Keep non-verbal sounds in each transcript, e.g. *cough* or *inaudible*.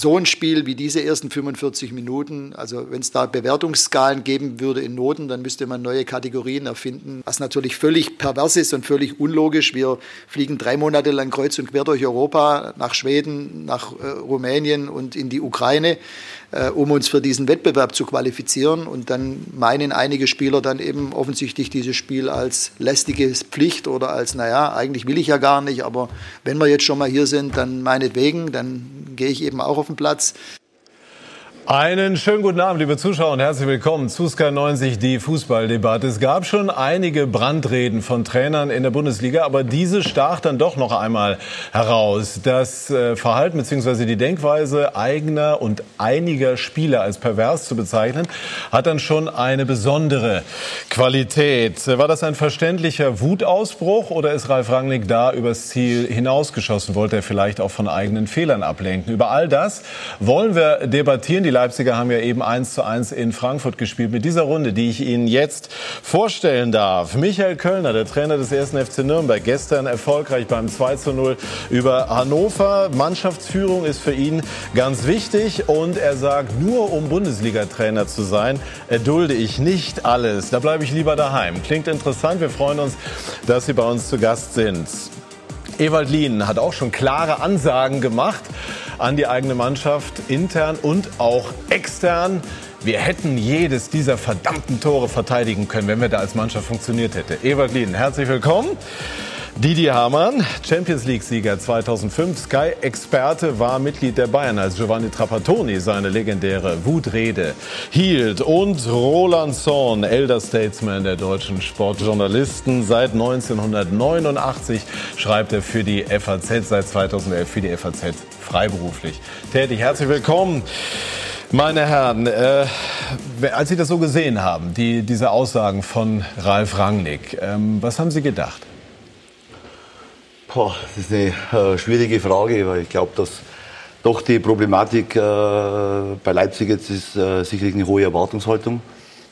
so ein Spiel wie diese ersten 45 Minuten, also wenn es da Bewertungsskalen geben würde in Noten, dann müsste man neue Kategorien erfinden, was natürlich völlig pervers ist und völlig unlogisch. Wir fliegen drei Monate lang kreuz und quer durch Europa, nach Schweden, nach äh, Rumänien und in die Ukraine äh, um uns für diesen Wettbewerb zu qualifizieren. Und dann meinen einige Spieler dann eben offensichtlich dieses Spiel als lästige Pflicht oder als, naja, eigentlich will ich ja gar nicht, aber wenn wir jetzt schon mal hier sind, dann meinetwegen, dann gehe ich eben auch auf den Platz. Einen schönen guten Abend, liebe Zuschauer, und herzlich willkommen zu Sky 90, die Fußballdebatte. Es gab schon einige Brandreden von Trainern in der Bundesliga, aber diese stach dann doch noch einmal heraus. Das äh, Verhalten bzw. die Denkweise eigener und einiger Spieler als pervers zu bezeichnen, hat dann schon eine besondere Qualität. War das ein verständlicher Wutausbruch oder ist Ralf Rangnick da übers Ziel hinausgeschossen? Wollte er vielleicht auch von eigenen Fehlern ablenken? Über all das wollen wir debattieren. Die Leipziger haben ja eben 1 zu 1 in Frankfurt gespielt. Mit dieser Runde, die ich Ihnen jetzt vorstellen darf. Michael Kölner, der Trainer des 1. FC Nürnberg, gestern erfolgreich beim 2 zu 0 über Hannover. Mannschaftsführung ist für ihn ganz wichtig und er sagt, nur um Bundesliga-Trainer zu sein, erdulde ich nicht alles. Da bleibe ich lieber daheim. Klingt interessant. Wir freuen uns, dass Sie bei uns zu Gast sind. Ewald Lien hat auch schon klare Ansagen gemacht an die eigene Mannschaft, intern und auch extern. Wir hätten jedes dieser verdammten Tore verteidigen können, wenn wir da als Mannschaft funktioniert hätte. Ewald Lien, herzlich willkommen. Didi Hamann, Champions League-Sieger 2005, Sky-Experte, war Mitglied der Bayern, als Giovanni Trapattoni seine legendäre Wutrede hielt. Und Roland Zorn, Elder Statesman der deutschen Sportjournalisten. Seit 1989 schreibt er für die FAZ, seit 2011 für die FAZ freiberuflich tätig. Herzlich willkommen. Meine Herren, äh, als Sie das so gesehen haben, die, diese Aussagen von Ralf Rangnick, ähm, was haben Sie gedacht? Boah, das ist eine äh, schwierige Frage, weil ich glaube, dass doch die Problematik äh, bei Leipzig jetzt ist äh, sicherlich eine hohe Erwartungshaltung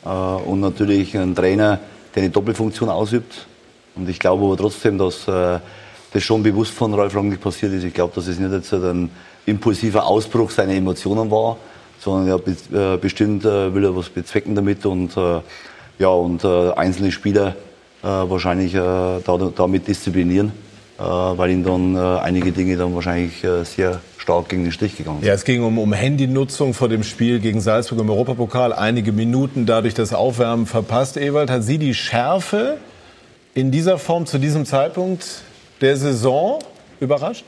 äh, und natürlich ein Trainer, der eine Doppelfunktion ausübt. Und ich glaube aber trotzdem, dass äh, das schon bewusst von Ralf Rangnick passiert ist. Ich glaube, dass es nicht jetzt ein impulsiver Ausbruch seiner Emotionen war, sondern er be äh, bestimmt will er was bezwecken damit und ja und einzelne Spieler wahrscheinlich da, damit disziplinieren weil ihm dann äh, einige Dinge dann wahrscheinlich äh, sehr stark gegen den Strich gegangen sind. Ja, es ging um, um Handynutzung vor dem Spiel gegen Salzburg im Europapokal. Einige Minuten dadurch das Aufwärmen verpasst. Ewald, hat Sie die Schärfe in dieser Form zu diesem Zeitpunkt der Saison überrascht?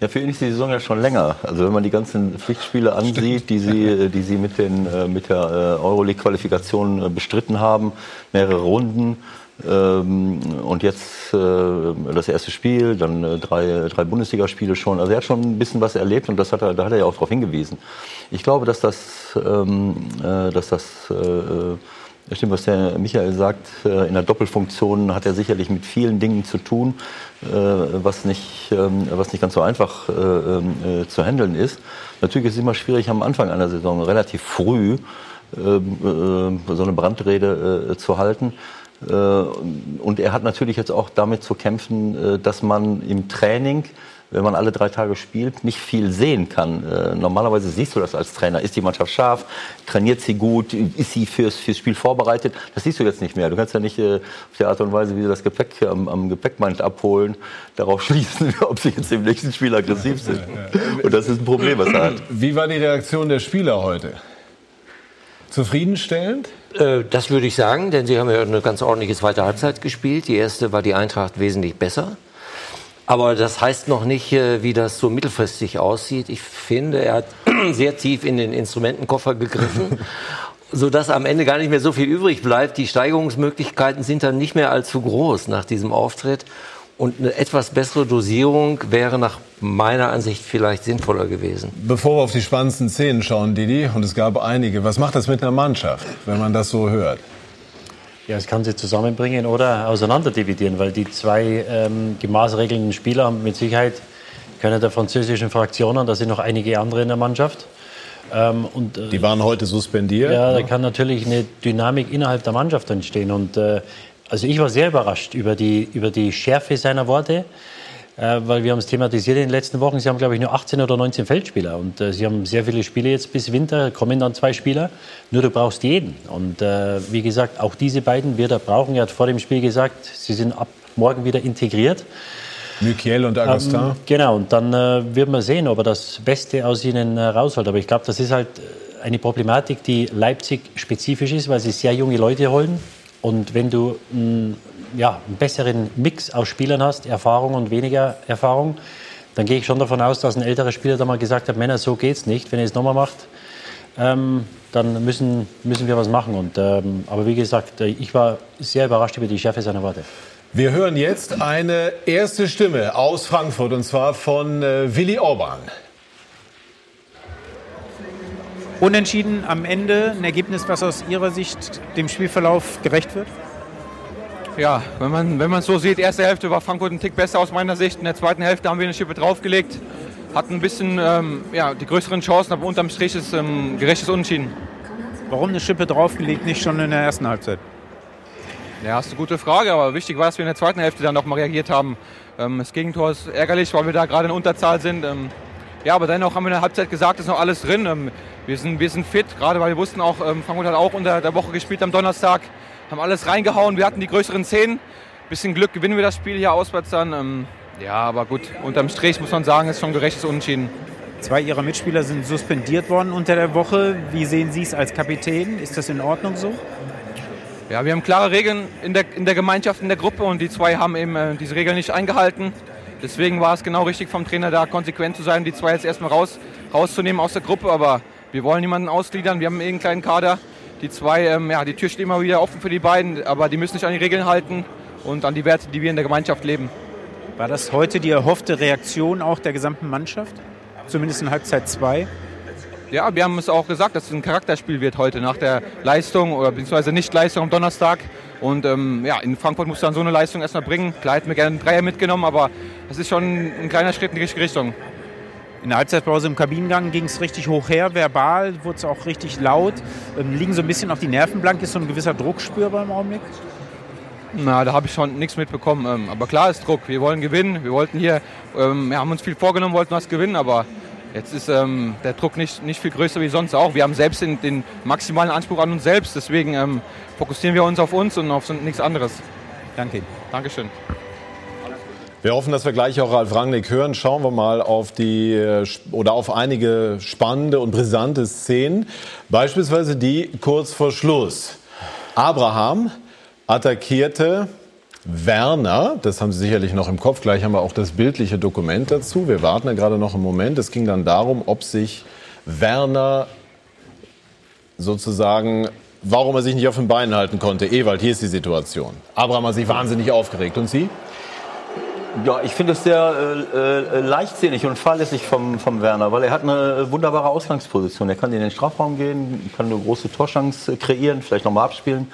Ja, für ihn ist die Saison ja schon länger. Also wenn man die ganzen Pflichtspiele ansieht, die sie, die sie mit, den, mit der Euroleague-Qualifikation bestritten haben, mehrere Runden, und jetzt äh, das erste Spiel, dann äh, drei, drei Bundesligaspiele schon. Also er hat schon ein bisschen was erlebt und das hat er, da hat er ja auch darauf hingewiesen. Ich glaube, dass das, ähm, äh, dass das stimmt, was der Michael sagt, in der Doppelfunktion hat er sicherlich mit vielen Dingen zu tun, was, nicht, ähm, was nicht ganz so einfach ähm, zu handeln ist. Natürlich ist es immer schwierig am Anfang einer Saison relativ früh ähm, so eine Brandrede zu halten. Äh, und er hat natürlich jetzt auch damit zu kämpfen, äh, dass man im Training wenn man alle drei Tage spielt, nicht viel sehen kann. Äh, normalerweise siehst du das als Trainer. Ist die Mannschaft scharf? Trainiert sie gut? Ist sie fürs, fürs Spiel vorbereitet? Das siehst du jetzt nicht mehr. Du kannst ja nicht auf die Art und Weise, wie sie das Gepäck am, am Gepäckband abholen, darauf *laughs* schließen, ob sie jetzt im nächsten Spiel aggressiv sind. Und das ist ein Problem, was er hat. Wie war die Reaktion der Spieler heute? Zufriedenstellend? Äh, das würde ich sagen, denn sie haben ja eine ganz ordentliche zweite Halbzeit gespielt. Die erste war die Eintracht wesentlich besser. Aber das heißt noch nicht, äh, wie das so mittelfristig aussieht. Ich finde, er hat *clears throat* sehr tief in den Instrumentenkoffer gegriffen, *laughs* sodass am Ende gar nicht mehr so viel übrig bleibt. Die Steigerungsmöglichkeiten sind dann nicht mehr allzu groß nach diesem Auftritt. Und eine etwas bessere Dosierung wäre nach meiner Ansicht vielleicht sinnvoller gewesen. Bevor wir auf die spannendsten Szenen schauen, Didi, und es gab einige, was macht das mit einer Mannschaft, wenn man das so hört? Ja, es kann sie zusammenbringen oder auseinanderdividieren, weil die zwei ähm, gemaßregelnden Spieler haben mit Sicherheit keine der französischen Fraktionen, da sind noch einige andere in der Mannschaft. Ähm, und, äh, die waren heute suspendiert. Ja, da kann natürlich eine Dynamik innerhalb der Mannschaft entstehen. Und äh, also ich war sehr überrascht über die, über die Schärfe seiner Worte. Äh, äh, weil wir haben es thematisiert in den letzten Wochen. Sie haben, glaube ich, nur 18 oder 19 Feldspieler und äh, sie haben sehr viele Spiele jetzt bis Winter, kommen dann zwei Spieler. Nur du brauchst jeden. Und äh, wie gesagt, auch diese beiden wird er brauchen. Er hat vor dem Spiel gesagt, sie sind ab morgen wieder integriert. Michael und Agustin. Ähm, genau, und dann äh, wird man sehen, ob er das Beste aus ihnen äh, rausholt. Aber ich glaube, das ist halt eine Problematik, die Leipzig spezifisch ist, weil sie sehr junge Leute holen. Und wenn du mh, ja, einen besseren Mix aus Spielern hast, Erfahrung und weniger Erfahrung, dann gehe ich schon davon aus, dass ein älterer Spieler da mal gesagt hat, Männer, so geht's nicht. Wenn ihr es nochmal macht, ähm, dann müssen, müssen wir was machen. Und, ähm, aber wie gesagt, ich war sehr überrascht über die Schärfe seiner Worte. Wir hören jetzt eine erste Stimme aus Frankfurt und zwar von äh, Willi Orban. Unentschieden am Ende, ein Ergebnis, was aus Ihrer Sicht dem Spielverlauf gerecht wird? Ja, wenn man wenn man so sieht, erste Hälfte war Frankfurt ein Tick besser aus meiner Sicht. In der zweiten Hälfte haben wir eine Schippe draufgelegt, hatten ein bisschen ähm, ja, die größeren Chancen, aber unterm Strich ist ähm, gerechtes Unentschieden. Warum eine Schippe draufgelegt, nicht schon in der ersten Halbzeit? Ja, hast du eine gute Frage, aber wichtig war, dass wir in der zweiten Hälfte dann nochmal reagiert haben. Ähm, das Gegentor ist ärgerlich, weil wir da gerade in Unterzahl sind. Ähm, ja, aber dennoch haben wir in der Halbzeit gesagt, ist noch alles drin. Ähm, wir, sind, wir sind fit, gerade weil wir wussten auch, ähm, Frankfurt hat auch unter der Woche gespielt am Donnerstag haben alles reingehauen. Wir hatten die größeren Szenen. Bisschen Glück gewinnen wir das Spiel hier auswärts dann. Ähm, ja, aber gut, unterm Strich muss man sagen, ist schon gerechtes Unentschieden. Zwei Ihrer Mitspieler sind suspendiert worden unter der Woche. Wie sehen Sie es als Kapitän? Ist das in Ordnung so? Ja, wir haben klare Regeln in der, in der Gemeinschaft, in der Gruppe und die zwei haben eben äh, diese Regeln nicht eingehalten. Deswegen war es genau richtig vom Trainer da konsequent zu sein, die zwei jetzt erstmal raus, rauszunehmen aus der Gruppe. Aber wir wollen niemanden ausgliedern. Wir haben eben einen kleinen Kader. Die zwei, ähm, ja, die Tür steht immer wieder offen für die beiden, aber die müssen sich an die Regeln halten und an die Werte, die wir in der Gemeinschaft leben. War das heute die erhoffte Reaktion auch der gesamten Mannschaft? Zumindest in Halbzeit 2? Ja, wir haben es auch gesagt, dass es ein Charakterspiel wird heute nach der Leistung oder beziehungsweise Nicht-Leistung am Donnerstag. Und ähm, ja, in Frankfurt muss dann so eine Leistung erstmal bringen. Klar hätten wir gerne einen Dreier mitgenommen, aber es ist schon ein kleiner Schritt in die richtige Richtung. In der Halbzeitpause im Kabinengang ging es richtig hoch her, verbal wurde es auch richtig laut. Ähm, liegen so ein bisschen auf die Nerven blank, ist so ein gewisser Druck spürbar im Augenblick? Na, da habe ich schon nichts mitbekommen. Ähm, aber klar ist Druck. Wir wollen gewinnen. Wir wollten hier, ähm, wir haben uns viel vorgenommen, wollten was gewinnen, aber jetzt ist ähm, der Druck nicht, nicht viel größer wie sonst auch. Wir haben selbst den, den maximalen Anspruch an uns selbst. Deswegen ähm, fokussieren wir uns auf uns und auf nichts anderes. Danke. Dankeschön. Wir hoffen, dass wir gleich auch Ralf Rangnick hören. Schauen wir mal auf die äh, oder auf einige spannende und brisante Szenen. Beispielsweise die kurz vor Schluss. Abraham attackierte Werner, das haben Sie sicherlich noch im Kopf, gleich haben wir auch das bildliche Dokument dazu. Wir warten ja gerade noch einen Moment. Es ging dann darum, ob sich Werner sozusagen, warum er sich nicht auf den Beinen halten konnte. Ewald, hier ist die Situation. Abraham hat sich wahnsinnig aufgeregt. Und Sie? Ja, ich finde es sehr äh, äh, leichtsinnig und fahrlässig vom, vom Werner, weil er hat eine wunderbare Ausgangsposition. Er kann in den Strafraum gehen, kann eine große Torchance kreieren, vielleicht nochmal abspielen.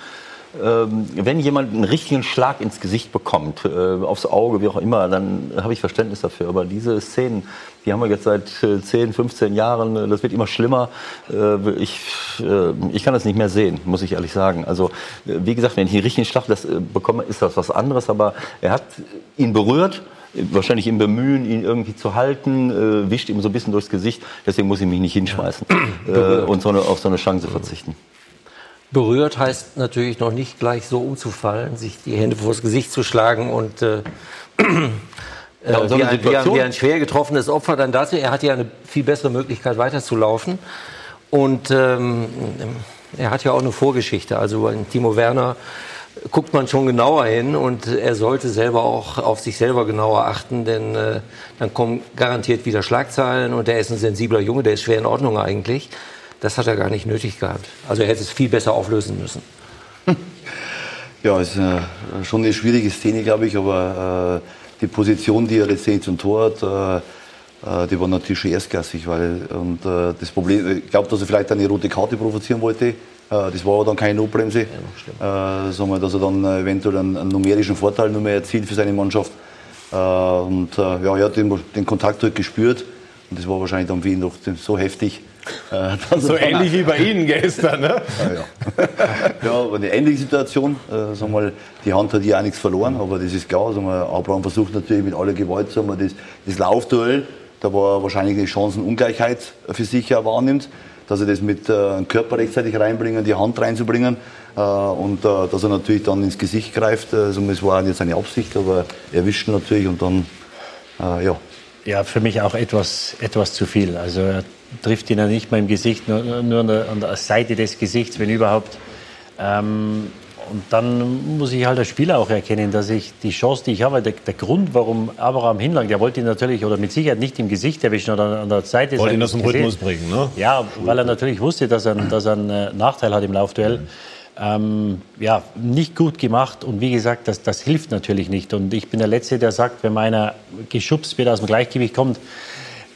Ähm, wenn jemand einen richtigen Schlag ins Gesicht bekommt, äh, aufs Auge, wie auch immer, dann habe ich Verständnis dafür. Aber diese Szenen, die haben wir jetzt seit äh, 10, 15 Jahren, äh, das wird immer schlimmer. Äh, ich, äh, ich kann das nicht mehr sehen, muss ich ehrlich sagen. Also, äh, wie gesagt, wenn ich einen richtigen Schlag das, bekomme, ist das was anderes. Aber er hat ihn berührt wahrscheinlich im Bemühen, ihn irgendwie zu halten, äh, wischt ihm so ein bisschen durchs Gesicht. Deswegen muss ich mich nicht hinschmeißen äh, und so eine, auf so eine Chance verzichten. Berührt heißt natürlich noch nicht gleich so umzufallen, sich die Hände vors Gesicht zu schlagen und äh, *clears throat* ja, und so wie, ein, wie, ein, wie, ein, schwer getroffenes Opfer dann dazu. Er hat ja eine viel bessere Möglichkeit weiterzulaufen. Und ähm, er hat ja auch eine Vorgeschichte. Also bei Timo Werner guckt man schon genauer hin und er sollte selber auch auf sich selber genauer achten, denn äh, dann kommen garantiert wieder Schlagzeilen und er ist ein sensibler Junge, der ist schwer in Ordnung eigentlich. Das hat er gar nicht nötig gehabt. Also er hätte es viel besser auflösen müssen. *laughs* Ja, es ist äh, schon eine schwierige Szene, glaube ich, aber äh, die Position, die er letztendlich zum Tor hat, äh, äh, die war natürlich schon erstklassig, weil und, äh, das Problem, ich glaube, dass er vielleicht eine rote Karte provozieren wollte. Äh, das war aber dann keine Notbremse. Ja, sagen wir, dass er dann eventuell einen, einen, numerischen Vorteil nur mehr erzielt für seine Mannschaft. und ja, er hat den, den Kontakt halt gespürt Und das war wahrscheinlich dann für ihn doch so heftig. Äh, so ähnlich wie bei *laughs* Ihnen gestern, ne? Ja, ja. *laughs* ja aber eine ähnliche Situation. Äh, sagen wir mal, die Hand hat ja auch nichts verloren, aber das ist klar. Sagen wir, Abraham versucht natürlich mit aller Gewalt sagen wir, das, das Laufduell, da war wahrscheinlich eine Chancenungleichheit für sich auch wahrnimmt, dass er das mit äh, dem Körper rechtzeitig reinbringen, die Hand reinzubringen äh, und äh, dass er natürlich dann ins Gesicht greift. Also, es war jetzt seine Absicht, aber er erwischt natürlich und dann, äh, ja. Ja, für mich auch etwas, etwas zu viel. Also er trifft ihn ja nicht mal im Gesicht, nur, nur an, der, an, der, Seite des Gesichts, wenn überhaupt. Ähm, und dann muss ich halt als Spieler auch erkennen, dass ich die Chance, die ich habe, der, der Grund, warum Abraham hinlangt, der wollte ihn natürlich oder mit Sicherheit nicht im Gesicht erwischen oder an der Seite. Wollte ihn das im Rhythmus bringen, ne? Ja, weil er natürlich wusste, dass er, dass er einen äh, Nachteil hat im Laufduell. Ähm, ja, nicht gut gemacht und wie gesagt, das, das hilft natürlich nicht. Und ich bin der Letzte, der sagt, wenn einer geschubst wird, aus dem Gleichgewicht kommt,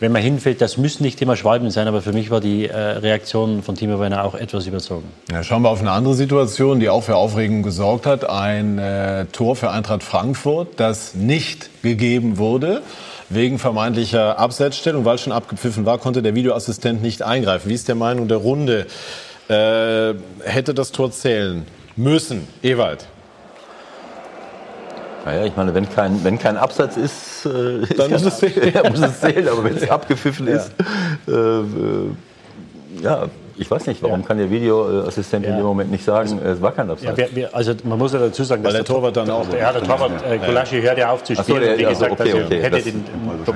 wenn man hinfällt, das müssen nicht immer Schwalben sein, aber für mich war die äh, Reaktion von Timo Werner auch etwas überzogen. Ja, schauen wir auf eine andere Situation, die auch für Aufregung gesorgt hat. Ein äh, Tor für Eintracht Frankfurt, das nicht gegeben wurde. Wegen vermeintlicher Abseitsstellung, weil schon abgepfiffen war, konnte der Videoassistent nicht eingreifen. Wie ist der Meinung der Runde? Äh, hätte das Tor zählen müssen? Ewald. Naja, ich meine, wenn kein, wenn kein Absatz ist, äh, dann muss, es zählen. *laughs* Ja, muss es zählen. Aber wenn es *laughs* abgepfiffen ja. ist, äh, äh, ja, ich weiß nicht, warum ja. kann der Videoassistent ja. in dem Moment nicht sagen, es war kein Absatz? Ja, wir, wir, also man muss ja dazu sagen, weil der Torwart dann auch. Ja, der Torwart äh, Gulaschi hört ja auf zu spielen. So, der, wie gesagt, okay, also, okay, hätte das den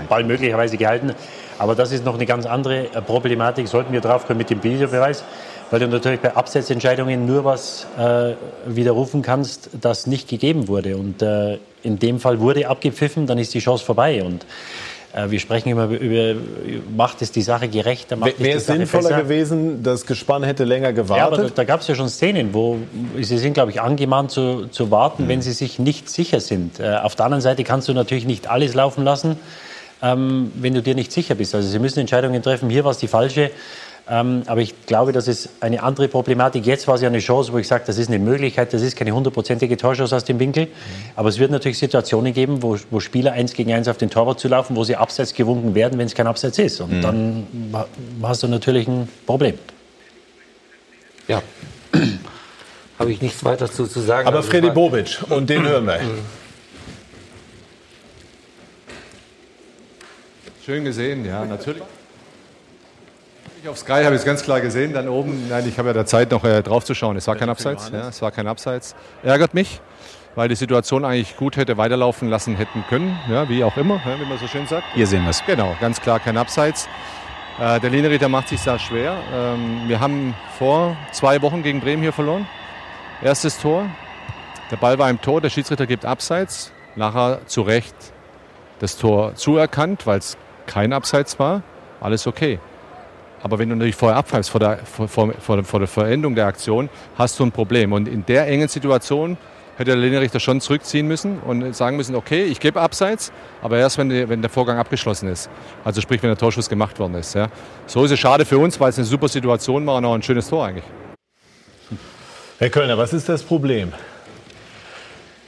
Ball möglicherweise gehalten. Aber das ist noch eine ganz andere äh, Problematik. Sollten wir drauf kommen mit dem Videobeweis weil du natürlich bei Absetzentscheidungen nur was äh, widerrufen kannst, das nicht gegeben wurde. Und äh, in dem Fall wurde abgepfiffen, dann ist die Chance vorbei. Und äh, wir sprechen immer über, macht es die Sache gerechter, macht Wäre es sinnvoller besser. gewesen, das Gespann hätte länger gewartet? Ja, aber da, gab es ja schon Szenen, wo sie sind, glaube ich, angemahnt zu, zu warten, mhm. wenn sie sich nicht sicher sind. Äh, auf der anderen Seite kannst du natürlich nicht alles laufen lassen, ähm, wenn du dir nicht sicher bist. Also sie müssen Entscheidungen treffen, hier war es die falsche. Ähm, aber ich glaube, das ist eine andere Problematik. Jetzt war es ja eine Chance, wo ich sage, das ist eine Möglichkeit, das ist keine hundertprozentige Torschuss aus dem Winkel. Mhm. Aber es wird natürlich Situationen geben, wo, wo, Spieler eins gegen eins auf den Torwart zu laufen, wo sie abseits gewunken werden, wenn es kein Abseits ist. Und mhm. dann hast du natürlich ein Problem. Ja. *clears throat* Habe ich nichts weiter zu, zu sagen. Aber also Freddy Bobic, und den hören wir. Mhm. Schön gesehen, ja, natürlich. Auf Sky habe ich es ganz klar gesehen. Dann oben, nein, ich habe ja da Zeit noch äh, drauf zu schauen. Es war kein Abseits. Ja, es war kein Abseits. Ärgert mich, weil die Situation eigentlich gut hätte weiterlaufen lassen hätten können. Ja, wie auch immer, ja, wie man so schön sagt. Hier sehen wir es. Genau, ganz klar kein Abseits. Äh, der Linienrichter macht sich da schwer. Ähm, wir haben vor zwei Wochen gegen Bremen hier verloren. Erstes Tor. Der Ball war im Tor, der Schiedsrichter gibt Abseits. Nachher zu Recht das Tor zuerkannt, weil es kein Abseits war. Alles okay. Aber wenn du natürlich vorher abpfeifst, vor der, vor, vor, vor der Verendung der Aktion, hast du ein Problem. Und in der engen Situation hätte der Linienrichter schon zurückziehen müssen und sagen müssen, okay, ich gebe Abseits, aber erst wenn, die, wenn, der Vorgang abgeschlossen ist. Also sprich, wenn der Torschuss gemacht worden ist. Ja. So ist es schade für uns, weil es eine super Situation war und auch ein schönes Tor eigentlich. Herr Kölner, was ist das Problem?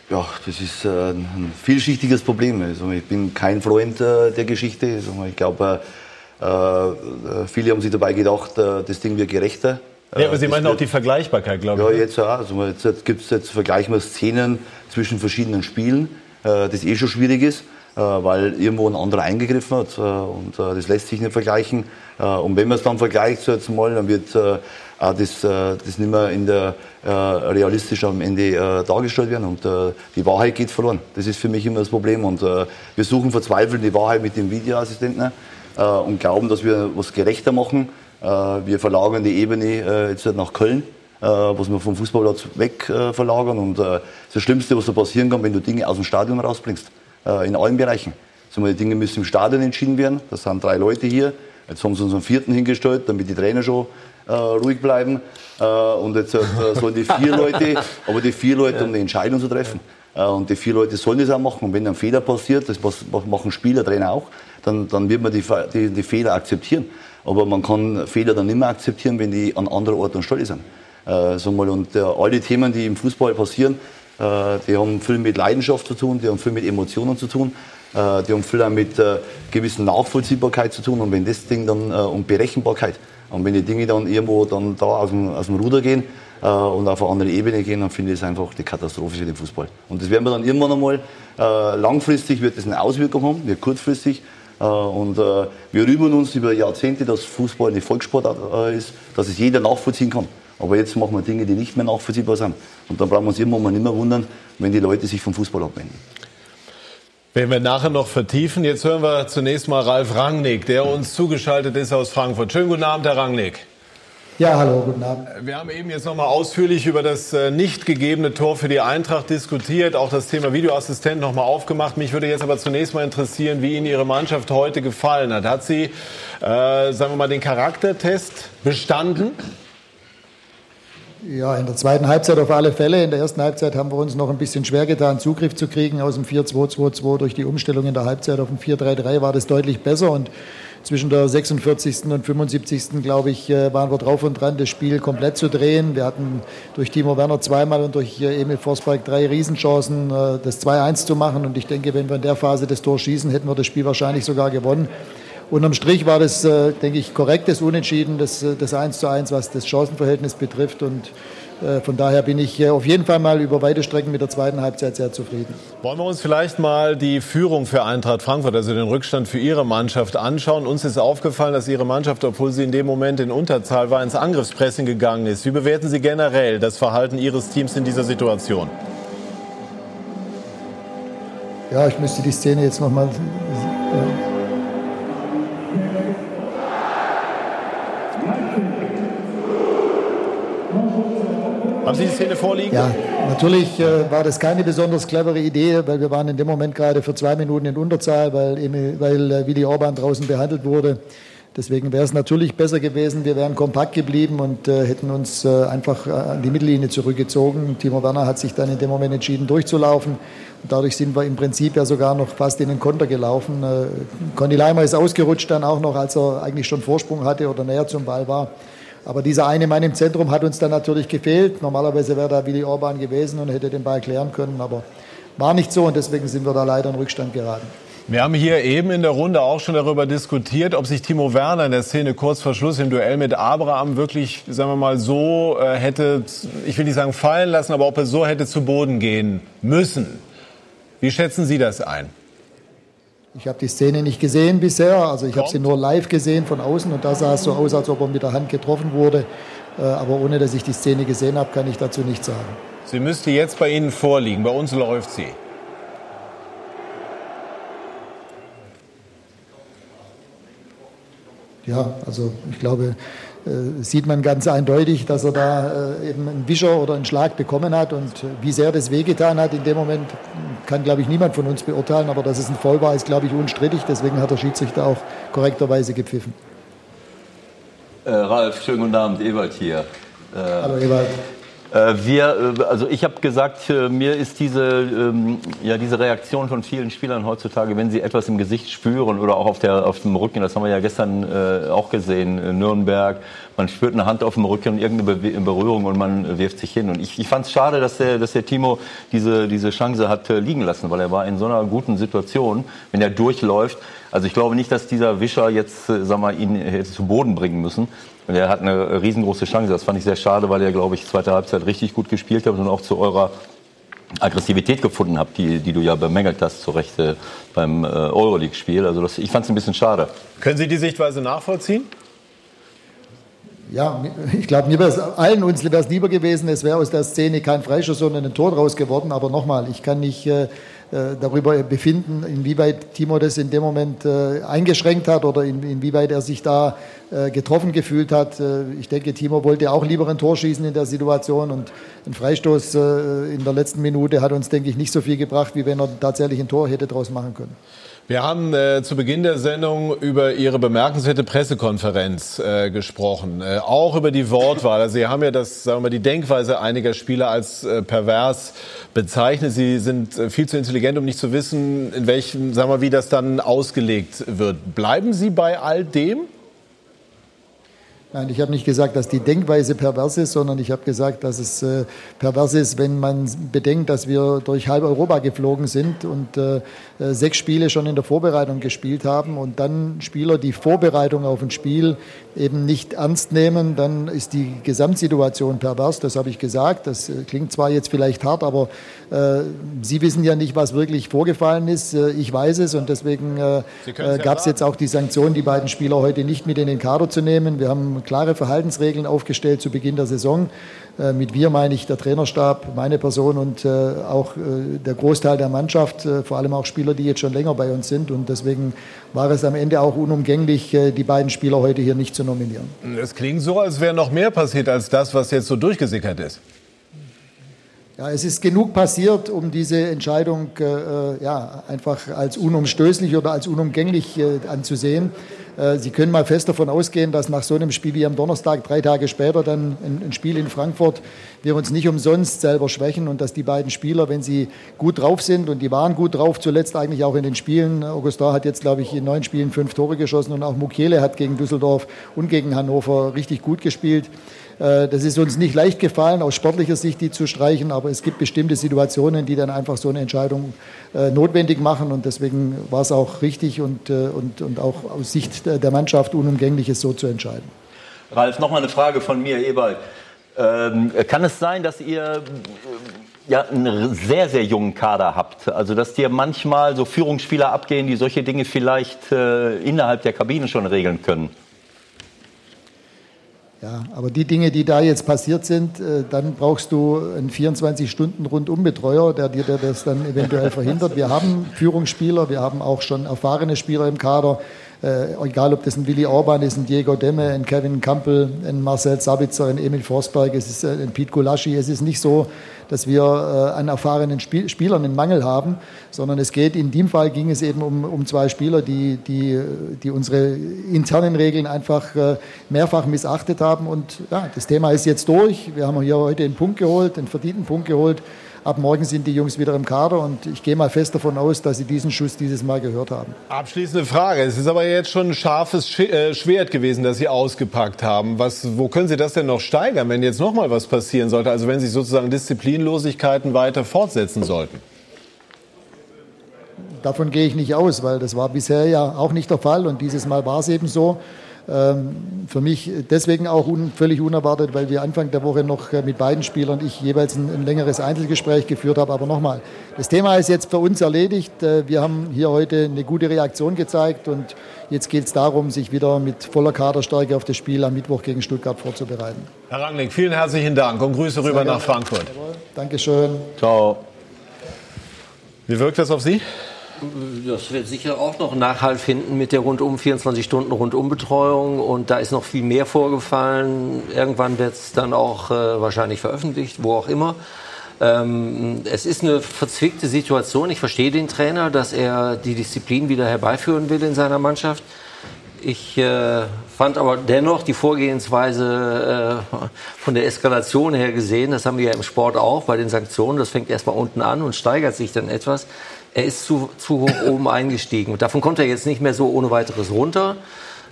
Ja, das ist äh, ein vielschichtiges Problem. Also ich bin kein Freund äh, der Geschichte. Ich glaube, viele haben sich dabei gedacht, äh, das Ding wird gerechter. Ja, aber Sie meinen auch die Vergleichbarkeit, glaube ich. Ja, ne? jetzt auch. Also jetzt, jetzt gibt es jetzt vergleichen wir Szenen zwischen verschiedenen Spielen, äh, das eh schon schwierig ist, weil irgendwo ein anderer eingegriffen hat und das lässt sich nicht vergleichen. Und wenn man es dann vergleicht, so jetzt mal, dann wird auch das, das nicht mehr in der, realistisch am Ende dargestellt werden und die Wahrheit geht verloren. Das ist für mich immer das Problem und wir suchen verzweifelt die Wahrheit mit dem Videoassistenten äh, und glauben, dass wir was gerechter machen. Äh, wir verlagern die Ebene äh, jetzt nach Köln, was wir vom Fußballplatz weg verlagern. Und das Schlimmste, was da passieren kann, wenn du Dinge aus dem Stadion rausbringst, in allen Bereichen. Also die Dinge müssen im Stadion entschieden werden. Das sind drei Leute hier. Jetzt haben sie uns einen vierten hingestellt, damit die Trainer schon äh, ruhig bleiben. Äh, und jetzt äh, sollen die vier Leute, aber die vier Leute, um eine Entscheidung zu treffen. und die vier Leute sollen das auch machen. Und wenn ein Fehler passiert, das machen Spieler, Trainer auch, dann, dann wird man die, die, die, Fehler akzeptieren. Aber man kann Fehler dann nicht mehr akzeptieren, wenn die an anderer Ort und Stelle sind. Äh, so mal, und äh, alle Themen, die im Fußball passieren, äh, die haben viel mit Leidenschaft zu tun, die haben viel mit Emotionen zu tun. Äh, die haben viel auch mit äh, gewissen Nachvollziehbarkeit zu tun und wenn das Ding dann äh, um Berechenbarkeit und wenn die Dinge dann irgendwo dann da aus dem, aus dem Ruder gehen und auf eine andere Ebene gehen, dann finde ich es einfach die Katastrophe für den Fußball. Und das werden wir dann irgendwann einmal, langfristig wird das eine Auswirkung haben, nicht kurzfristig. Äh, und äh, wir rühmen uns über Jahrzehnte, dass Fußball eine Volkssportart äh, ist, dass es jeder nachvollziehen kann. Aber jetzt machen wir Dinge, die nicht mehr nachvollziehbar sind. Und dann brauchen wir uns irgendwann mal nicht mehr wundern, wenn die Leute sich vom Fußball abwenden. Werden wir nachher noch vertiefen. Jetzt hören wir zunächst mal Ralf Rangnick, der uns zugeschaltet ist aus Frankfurt. Schönen guten Abend, Herr Rangnick. Ja, hallo, guten Abend. Wir haben eben jetzt noch mal ausführlich über das äh, nicht gegebene Tor für die Eintracht diskutiert, auch das Thema Videoassistent noch mal aufgemacht. Mich würde jetzt aber zunächst mal interessieren, wie Ihnen Ihre Mannschaft heute gefallen hat. Hat sie, äh, sagen wir mal, den Charaktertest bestanden? Ja, in der zweiten Halbzeit auf alle Fälle. In der ersten Halbzeit haben wir uns noch ein bisschen schwer getan, Zugriff zu kriegen aus dem 4-2-2-2. Durch die Umstellung in der Halbzeit auf ein 4-3-3 war das deutlich besser und zwischen der 46. und 75. glaube ich, äh, waren wir drauf und dran, das Spiel komplett zu drehen. Wir hatten durch Timo Werner zweimal und durch äh, Emil Forsberg drei Riesenchancen, äh, das 2-1 zu machen. Und ich denke, wenn wir in der Phase das Tor schießen, hätten wir das Spiel wahrscheinlich sogar gewonnen. Unterm Strich war das, denke ich, korrektes Unentschieden, das, das 1 zu 1, was das Chancenverhältnis betrifft. Und von daher bin ich auf jeden Fall mal über weite Strecken mit der zweiten Halbzeit sehr zufrieden. Wollen wir uns vielleicht mal die Führung für Eintracht Frankfurt, also den Rückstand für Ihre Mannschaft anschauen? Uns ist aufgefallen, dass Ihre Mannschaft, obwohl sie in dem Moment in Unterzahl war, ins Angriffspressing gegangen ist. Wie bewerten Sie generell das Verhalten Ihres Teams in dieser Situation? Ja, ich müsste die Szene jetzt noch mal. Haben Sie die Szene vorliegen? Ja, natürlich äh, war das keine besonders clevere Idee, weil wir waren in dem Moment gerade für zwei Minuten in Unterzahl, weil, weil äh, Willi Orban draußen behandelt wurde. Deswegen wäre es natürlich besser gewesen, wir wären kompakt geblieben und äh, hätten uns äh, einfach äh, an die Mittellinie zurückgezogen. Timo Werner hat sich dann in dem Moment entschieden, durchzulaufen. Und dadurch sind wir im Prinzip ja sogar noch fast in den Konter gelaufen. Äh, Conny Leimer ist ausgerutscht dann auch noch, als er eigentlich schon Vorsprung hatte oder näher zum Ball war. Aber dieser eine Mann im Zentrum hat uns dann natürlich gefehlt. Normalerweise wäre da Willi Orban gewesen und hätte den Ball klären können, aber war nicht so und deswegen sind wir da leider in Rückstand geraten. Wir haben hier eben in der Runde auch schon darüber diskutiert, ob sich Timo Werner in der Szene kurz vor Schluss im Duell mit Abraham wirklich, sagen wir mal, so äh, hätte, ich will nicht sagen fallen lassen, aber ob er so hätte zu Boden gehen müssen. Wie schätzen Sie das ein? Ich habe die Szene nicht gesehen bisher, also ich habe sie nur live gesehen von außen und da sah es so aus, als ob er mit der Hand getroffen wurde. Äh, aber ohne dass ich die Szene gesehen habe, kann ich dazu nichts sagen. Sie müsste jetzt bei Ihnen vorliegen. Bei uns läuft sie. Ja, also ich glaube, sieht man ganz eindeutig, dass er da äh, eben einen Wischer oder einen Schlag bekommen hat. Und wie sehr das wehgetan hat in dem Moment, kann, glaube ich, niemand von uns beurteilen. Aber dass es ein Voll war, ist, glaube ich, unstrittig. Deswegen hat der Schiedsrichter auch korrekterweise gepfiffen. Äh, Ralf, schönen guten Abend, Ewald hier. Äh, Hallo Ewald. Äh, wir, äh, also ich habe gesagt, mir ist diese, ähm, ja, diese Reaktion von vielen Spielern heutzutage, wenn sie etwas im Gesicht spüren oder auch auf, der, auf dem Rücken, das haben wir ja gestern äh, auch gesehen, in Nürnberg, man spürt eine Hand auf dem Rücken und irgendeine Berührung und man wirft sich hin. Und ich, ich fand es schade, dass der, dass der Timo diese, diese Chance hat liegen lassen, weil er war in so einer guten Situation, wenn er durchläuft. Also ich glaube nicht, dass dieser Wischer jetzt, sag mal, ihn hätte zu Boden bringen müssen. Und er hat eine riesengroße Chance. Das fand ich sehr schade, weil er, glaube ich, zweite Halbzeit richtig gut gespielt hat und auch zu eurer Aggressivität gefunden habt, die, die du ja bemängelt hast, zu Recht äh, beim äh, Euroleague-Spiel. Also das, ich fand es ein bisschen schade. Können Sie die Sichtweise nachvollziehen? Ja, ich glaube, mir wäre allen uns wäre es lieber gewesen, es wäre aus der Szene kein Freischuss, sondern ein Tor draus geworden. Aber nochmal, ich kann nicht äh, darüber befinden, inwieweit Timo das in dem Moment äh, eingeschränkt hat oder in, inwieweit er sich da äh, getroffen gefühlt hat. Äh, ich denke, Timo wollte auch lieber ein Tor schießen in der Situation und ein Freistoß äh, in der letzten Minute hat uns, denke ich, nicht so viel gebracht, wie wenn er tatsächlich ein Tor hätte draus machen können. Wir haben äh, zu Beginn der Sendung über Ihre bemerkenswerte Pressekonferenz äh, gesprochen, äh, auch über die Wortwahl. Also Sie haben ja das, sagen wir mal, die Denkweise einiger Spieler als äh, pervers bezeichnet. Sie sind äh, viel zu intelligent, um nicht zu wissen, in welchem, sagen wir, wie das dann ausgelegt wird. Bleiben Sie bei all dem? Nein, ich habe nicht gesagt, dass die Denkweise pervers ist, sondern ich habe gesagt, dass es äh, pervers ist, wenn man bedenkt, dass wir durch halb Europa geflogen sind und äh, äh, sechs Spiele schon in der Vorbereitung gespielt haben und dann Spieler die Vorbereitung auf ein Spiel eben nicht ernst nehmen, dann ist die Gesamtsituation pervers. Das habe ich gesagt. Das äh, klingt zwar jetzt vielleicht hart, aber äh, Sie wissen ja nicht, was wirklich vorgefallen ist. Äh, ich weiß es und deswegen gab es jetzt auch die Sanktion, die beiden Spieler heute nicht mit in den Kader zu nehmen. Wir haben klare Verhaltensregeln aufgestellt zu Beginn der Saison. Äh, mit wir meine ich der Trainerstab, meine Person und äh, auch äh, der Großteil der Mannschaft, vor allem auch Spieler, die jetzt schon länger bei uns sind. Und deswegen war es am Ende auch unumgänglich, die beiden Spieler heute hier nicht zu nominieren. Es klingt so, als wäre noch mehr passiert als das, was jetzt so durchgesickert ist. Ja, es ist genug passiert, um diese Entscheidung äh, ja, einfach als unumstößlich oder als unumgänglich äh, anzusehen. Äh, Sie können mal fest davon ausgehen, dass nach so einem Spiel wie am Donnerstag, drei Tage später, dann ein, ein Spiel in Frankfurt, wir uns nicht umsonst selber schwächen und dass die beiden Spieler, wenn sie gut drauf sind, und die waren gut drauf, zuletzt eigentlich auch in den Spielen, Augustin hat jetzt, glaube ich, in neun Spielen fünf Tore geschossen und auch Mukiele hat gegen Düsseldorf und gegen Hannover richtig gut gespielt. Äh, das ist uns nicht leicht gefallen, aus sportlicher Sicht die zu streichen, aber es gibt bestimmte Situationen, die dann einfach so eine Entscheidung äh, notwendig machen und deswegen war es auch richtig und, äh, und, und auch aus Sicht der Mannschaft unumgänglich, es so zu entscheiden. Ralf, noch mal eine Frage von mir, Ewald. Ähm, kann es sein, dass ihr ja, einen sehr, sehr jungen Kader habt. Also, dass dir manchmal so Führungsspieler abgehen, die solche Dinge vielleicht äh, innerhalb der Kabine schon regeln können. Ja, aber die Dinge, die da jetzt passiert sind, äh, dann brauchst du einen 24-Stunden-Rundumbetreuer, der dir das dann eventuell verhindert. Wir haben Führungsspieler, wir haben auch schon erfahrene Spieler im Kader. Äh, egal, ob das ein Willi Orban ist, ein Diego Demme, ein Kevin Campbell, ein Marcel Sabitzer, ein Emil Forsberg, es ist äh, ein Pete Gulaschi. Es ist nicht so, dass wir äh, an erfahrenen Spiel Spielern einen Mangel haben, sondern es geht, in dem Fall ging es eben um, um zwei Spieler, die, die, die unsere internen Regeln einfach äh, mehrfach missachtet haben. Und ja, das Thema ist jetzt durch. Wir haben hier heute einen Punkt geholt, einen verdienten Punkt geholt. Ab morgen sind die Jungs wieder im Kader und ich gehe mal fest davon aus, dass sie diesen Schuss dieses Mal gehört haben. Abschließende Frage. Es ist aber jetzt schon ein scharfes äh, Schwert gewesen, das Sie ausgepackt haben. Was, wo können Sie das denn noch steigern, wenn jetzt noch mal was passieren sollte? Also wenn sich sozusagen Disziplinlosigkeiten weiter fortsetzen sollten? Davon gehe ich nicht aus, weil das war bisher ja auch nicht der Fall und dieses Mal war es eben so. Ähm, für mich deswegen auch un, völlig unerwartet, weil wir Anfang der Woche noch äh, mit beiden Spielern ich jeweils ein, ein längeres Einzelgespräch geführt habe. Aber nochmal, das Thema ist jetzt für uns erledigt. Äh, wir haben hier heute eine gute Reaktion gezeigt und jetzt geht es darum, sich wieder mit voller Kaderstärke auf das Spiel am Mittwoch gegen Stuttgart vorzubereiten. Herr Rangnick, vielen herzlichen Dank und Grüße rüber nach Frankfurt. Jawohl. Dankeschön. Ciao. Wie wirkt das auf Sie? Das wird sicher auch noch Nachhalt finden mit der rundum 24 Stunden Rundumbetreuung und da ist noch viel mehr vorgefallen. Irgendwann wird es dann auch äh, wahrscheinlich veröffentlicht, wo auch immer. Ähm, es ist eine verzwickte Situation. Ich verstehe den Trainer, dass er die Disziplin wieder herbeiführen will in seiner Mannschaft. Ich äh, fand aber dennoch die Vorgehensweise äh, von der Eskalation her gesehen, das haben wir ja im Sport auch bei den Sanktionen, das fängt erstmal unten an und steigert sich dann etwas er ist zu, zu hoch oben eingestiegen. Und davon kommt er jetzt nicht mehr so ohne weiteres runter.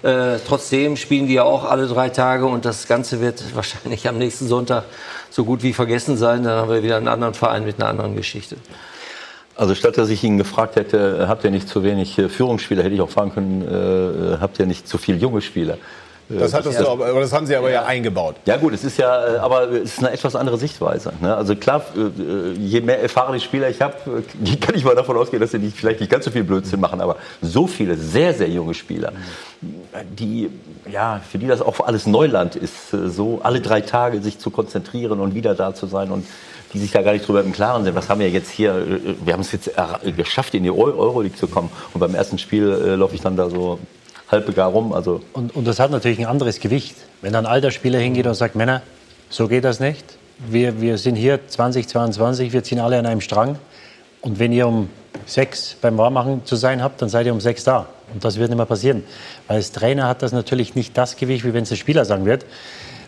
Äh, trotzdem spielen die ja auch alle drei Tage und das Ganze wird *laughs* wahrscheinlich am nächsten Sonntag so gut wie vergessen sein. Dann haben wir wieder einen anderen Verein mit einer anderen Geschichte. Also statt dass ich ihn gefragt hätte, habt ihr nicht zu wenig äh, Führungsspieler, hätte ich auch fragen können, äh, habt ihr nicht zu viele junge Spieler? Das, hattest du aber, das haben Sie aber ja. ja. eingebaut. Ja gut, es ist ja, äh, aber es ist eine etwas andere Sichtweise. Ne? Also klar, äh, je mehr erfahrene Spieler ich habe, äh, *laughs* kann ich mal davon ausgehen, dass sie nicht, vielleicht nicht ganz so viel Blödsinn machen, aber so viele sehr, sehr junge Spieler, die, ja, für die das auch alles Neuland ist, so alle drei Tage sich zu konzentrieren und wieder da zu sein und die sich da gar nicht drüber im Klaren sind. Was haben wir jetzt hier? Wir haben es jetzt geschafft, in die Euroleague zu kommen. Und beim ersten Spiel äh, laufe ich dann da so halb gar rum. Also und, und das hat natürlich ein anderes Gewicht. Wenn ein alter Spieler hingeht und sagt, Männer, so geht das nicht. Wir, wir sind hier 2022, wir ziehen alle an einem Strang. Und wenn ihr um sechs beim Warmmachen zu sein habt, dann seid ihr um sechs da. Und das wird nicht mehr passieren. Weil als Trainer hat das natürlich nicht das Gewicht, wie wenn es der Spieler sagen wird.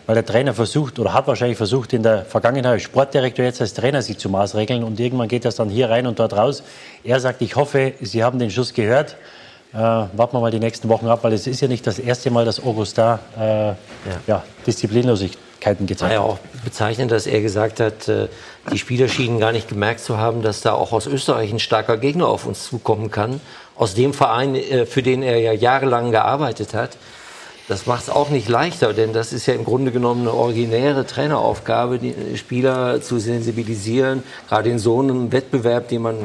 Weil der Trainer versucht oder hat wahrscheinlich versucht, in der Vergangenheit Sportdirektor jetzt als Trainer sich zu maßregeln. Und irgendwann geht das dann hier rein und dort raus. Er sagt, ich hoffe, Sie haben den Schuss gehört Äh, warten wir mal die nächsten Wochen ab, weil es ist ja nicht das erste Mal, dass Augustin äh, ja. ja, Disziplinlosigkeiten gezeigt hat. War ja auch bezeichnend, dass er gesagt hat, äh, die Spieler schienen gar nicht gemerkt zu haben, dass da auch aus Österreich ein starker Gegner auf uns zukommen kann. Aus dem Verein, äh, für den er ja jahrelang gearbeitet hat. Das macht es auch nicht leichter, denn das ist ja im Grunde genommen eine originäre Traineraufgabe, die Spieler zu sensibilisieren, gerade in so einem Wettbewerb, den man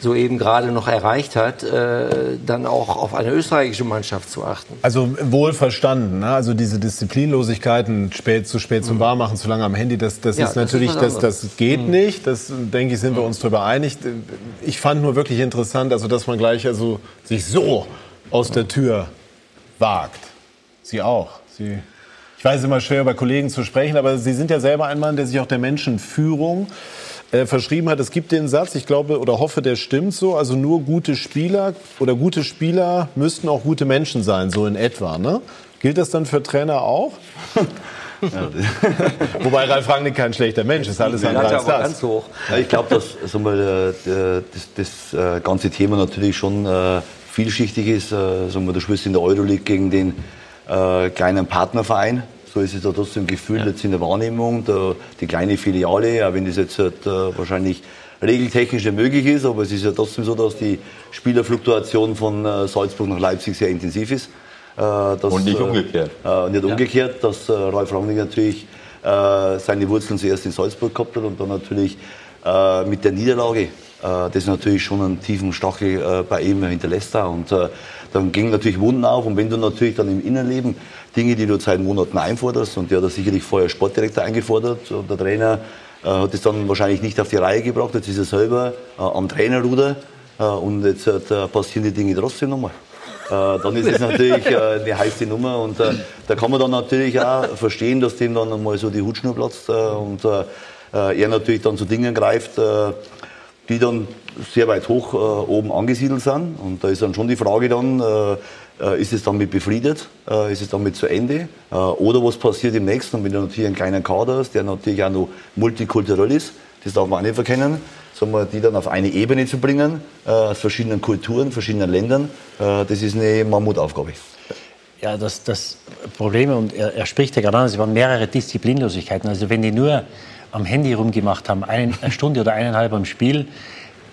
soeben gerade noch erreicht hat, äh, dann auch auf eine österreichische Mannschaft zu achten. Also wohl verstanden. Ne? Also diese Disziplinlosigkeiten, spät zu spät zum Barmachen, zu lange am Handy, das, das ja, ist natürlich, das, das, das geht mhm. nicht. Das denke ich, sind wir uns darüber einig. Ich fand nur wirklich interessant, also dass man gleich also sich so aus der Tür wagt. Sie auch. Sie ich weiß, ist immer schwer, über Kollegen zu sprechen, aber Sie sind ja selber ein Mann, der sich auch der Menschenführung äh, verschrieben hat. Es gibt den Satz, ich glaube oder hoffe, der stimmt so. Also nur gute Spieler oder gute Spieler müssten auch gute Menschen sein, so in etwa. Ne? Gilt das dann für Trainer auch? *laughs* *laughs* Wobei Ralf Rangnick kein schlechter Mensch ist, alles andere als das. Ganz hoch. Ja, ich glaube, dass also mal, das, das, äh, ganze Thema natürlich schon äh, vielschichtig ist. Wir, du spielst in der Euroleague gegen den kleinen Partnerverein so ist es da trotzdem gefühlt ja. jetzt in der Wahrnehmung. Der, die kleine Filiale, auch wenn das jetzt halt, äh, wahrscheinlich regeltechnisch nicht möglich ist, aber es ist ja trotzdem so, dass die Spielerfluktuation von äh, Salzburg nach Leipzig sehr intensiv ist. Äh, dass, und nicht umgekehrt. Äh, nicht ja. umgekehrt, dass äh, Ralf Rangnick natürlich äh, seine Wurzeln zuerst in Salzburg gehabt hat und dann natürlich mit der Niederlage, das natürlich schon einen tiefen Stachel bei ihm hinterlässt. Und dann ging natürlich Wunden auf und wenn du natürlich dann im Innenleben Dinge, die du seit Monaten einforderst. Und der hat das sicherlich vorher Sportdirektor eingefordert. Und der Trainer äh, hat es dann wahrscheinlich nicht auf die Reihe gebracht. Jetzt ist er selber äh, am Trainerruder. Äh, und jetzt äh, passieren die Dinge trotzdem nochmal. Äh, dann ist es *laughs* natürlich äh, eine heiße Nummer. Und da kann man dann natürlich auch verstehen, dass dem dann einmal so die Hutschnur platzt. und er natürlich dann zu Dingen greift, die dann sehr weit hoch oben angesiedelt sind. Und da ist dann schon die Frage dann, ist es damit befriedet? Äh, ist es damit zu Ende? Äh, oder was passiert im nächsten? Und wenn du natürlich einen kleinen Kader hast, der natürlich auch noch multikulturell ist, das darf man auch nicht verkennen, wir, die dann auf eine Ebene zu bringen, aus verschiedenen Kulturen, verschiedenen Ländern, das ist eine Mammutaufgabe. Ja, das, das Problem, und er, er spricht ja gerade an, es waren mehrere Disziplinlosigkeiten. Also wenn die nur am Handy rumgemacht haben, eine Stunde oder eineinhalb am Spiel,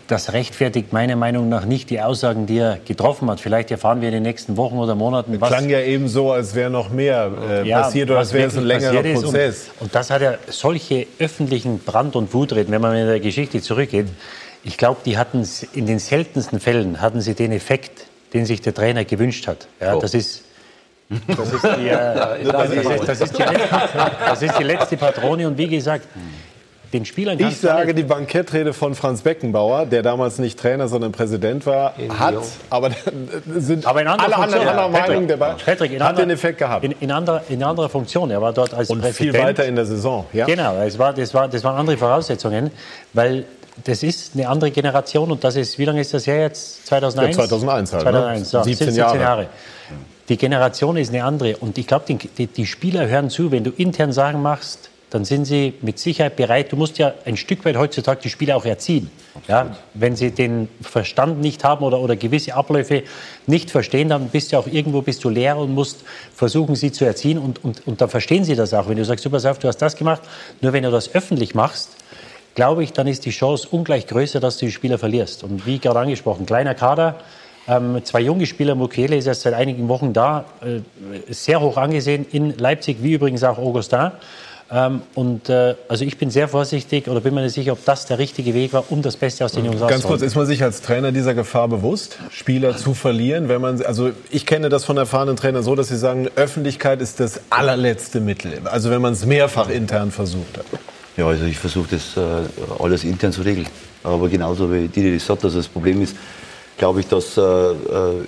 das rechtfertigt meiner Meinung nach nicht die Aussagen, die er getroffen hat. Vielleicht erfahren wir in den nächsten Wochen oder Monaten was. klang ja eben so, als wäre noch mehr äh, ja, passiert oder als wäre es ein längerer Prozess. Und, und, das hat ja solche öffentlichen Brand- und Wutreden, wenn man in der Geschichte zurückgeht. Ich glaube, die hatten in den seltensten Fällen hatten sie den Effekt, den sich der Trainer gewünscht hat. Ja, oh. Das ist das ist, *laughs* die, äh, das, ist, das, ist die letzte, das ist die letzte Patrone und wie gesagt, den Spielern Ich sage, die Bankettrede von Franz Beckenbauer, der damals nicht Trainer, sondern Präsident war, in hat, aber *laughs* sind aber in alle anderen ja, Meinung, der Patrick, in hat anderer, den Effekt gehabt. In, in, anderer, in anderer Funktion. Er war dort als Und Präsident. viel weiter in der Saison. Ja. Genau, es war, das, war, das waren andere Voraussetzungen, weil das ist eine andere Generation und das ist, wie lange ist das her jetzt? 2001? Ja, 2001 halt. 2001, ne? so, 17, 17 Jahre. Jahre. Die Generation ist eine andere und ich glaube, die, die Spieler hören zu, wenn du intern Sagen machst, dann sind sie mit Sicherheit bereit. Du musst ja ein Stück weit heutzutage die Spieler auch erziehen. Ja, wenn sie den Verstand nicht haben oder, oder gewisse Abläufe nicht verstehen, dann bist du auch irgendwo bist du Lehrer und musst versuchen, sie zu erziehen. Und, und, und dann verstehen sie das auch. Wenn du sagst, pass auf, du hast das gemacht, nur wenn du das öffentlich machst, glaube ich, dann ist die Chance ungleich größer, dass du die Spieler verlierst. Und wie gerade angesprochen, kleiner Kader, ähm, zwei junge Spieler, Mukiele ist erst seit einigen Wochen da, äh, sehr hoch angesehen in Leipzig, wie übrigens auch Augustin. Ähm, und äh, also ich bin sehr vorsichtig oder bin mir nicht sicher, ob das der richtige Weg war, um das Beste aus den Jungs rauszuholen. Ganz kurz, ist man sich als Trainer dieser Gefahr bewusst, Spieler zu verlieren? Wenn man, also ich kenne das von erfahrenen Trainern so, dass sie sagen, Öffentlichkeit ist das allerletzte Mittel. Also wenn man es mehrfach intern versucht hat. Ja, also ich versuche das äh, alles intern zu regeln. Aber genauso wie die, die das sagt, also das Problem ist, glaube ich, dass äh, äh,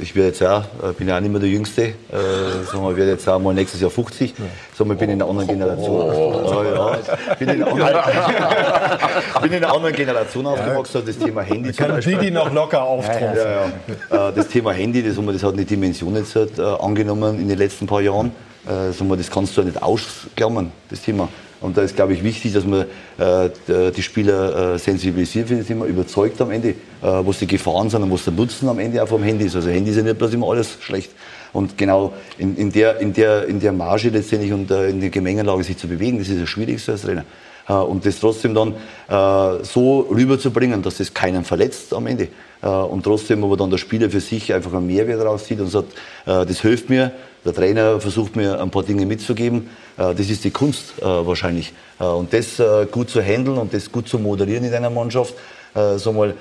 ich werde jetzt auch, äh, bin ja auch nicht mehr der Jüngste, äh, wir, werde jetzt auch mal nächstes Jahr 50, sagen wir, bin in einer anderen Generation. Oh, ja, bin, in einer *laughs* anderen, *laughs* bin in einer anderen Generation aufgewachsen, ja. das Thema Handy Kann Didi noch locker auftrumpfen. Ja, ja. Äh, das Thema Handy, das, das hat eine Dimension jetzt äh, angenommen in den letzten paar Jahren. Äh, das kannst du ja nicht ausklammern, das Thema. Und da ist, glaube ich, wichtig, dass man äh, die Spieler äh, sensibilisiert, finde ich immer überzeugt am Ende, äh, was die Gefahren sind und was der Nutzen am Ende auch vom Handy ist. Also Handy ist ja nicht bloß immer alles schlecht. Und genau in, in, der, in, der, in der Marge letztendlich und äh, in der Gemengelage sich zu bewegen, das ist das Schwierigste als Trainer. Äh, und das trotzdem dann äh, so rüberzubringen, dass das keinen verletzt am Ende. Äh, und trotzdem aber dann der Spieler für sich einfach einen Mehrwert rauszieht und sagt, äh, das hilft mir, der Trainer versucht mir ein paar Dinge mitzugeben. Äh, das ist die Kunst wahrscheinlich. Und das gut zu handeln und das gut zu moderieren in einer Mannschaft, so mal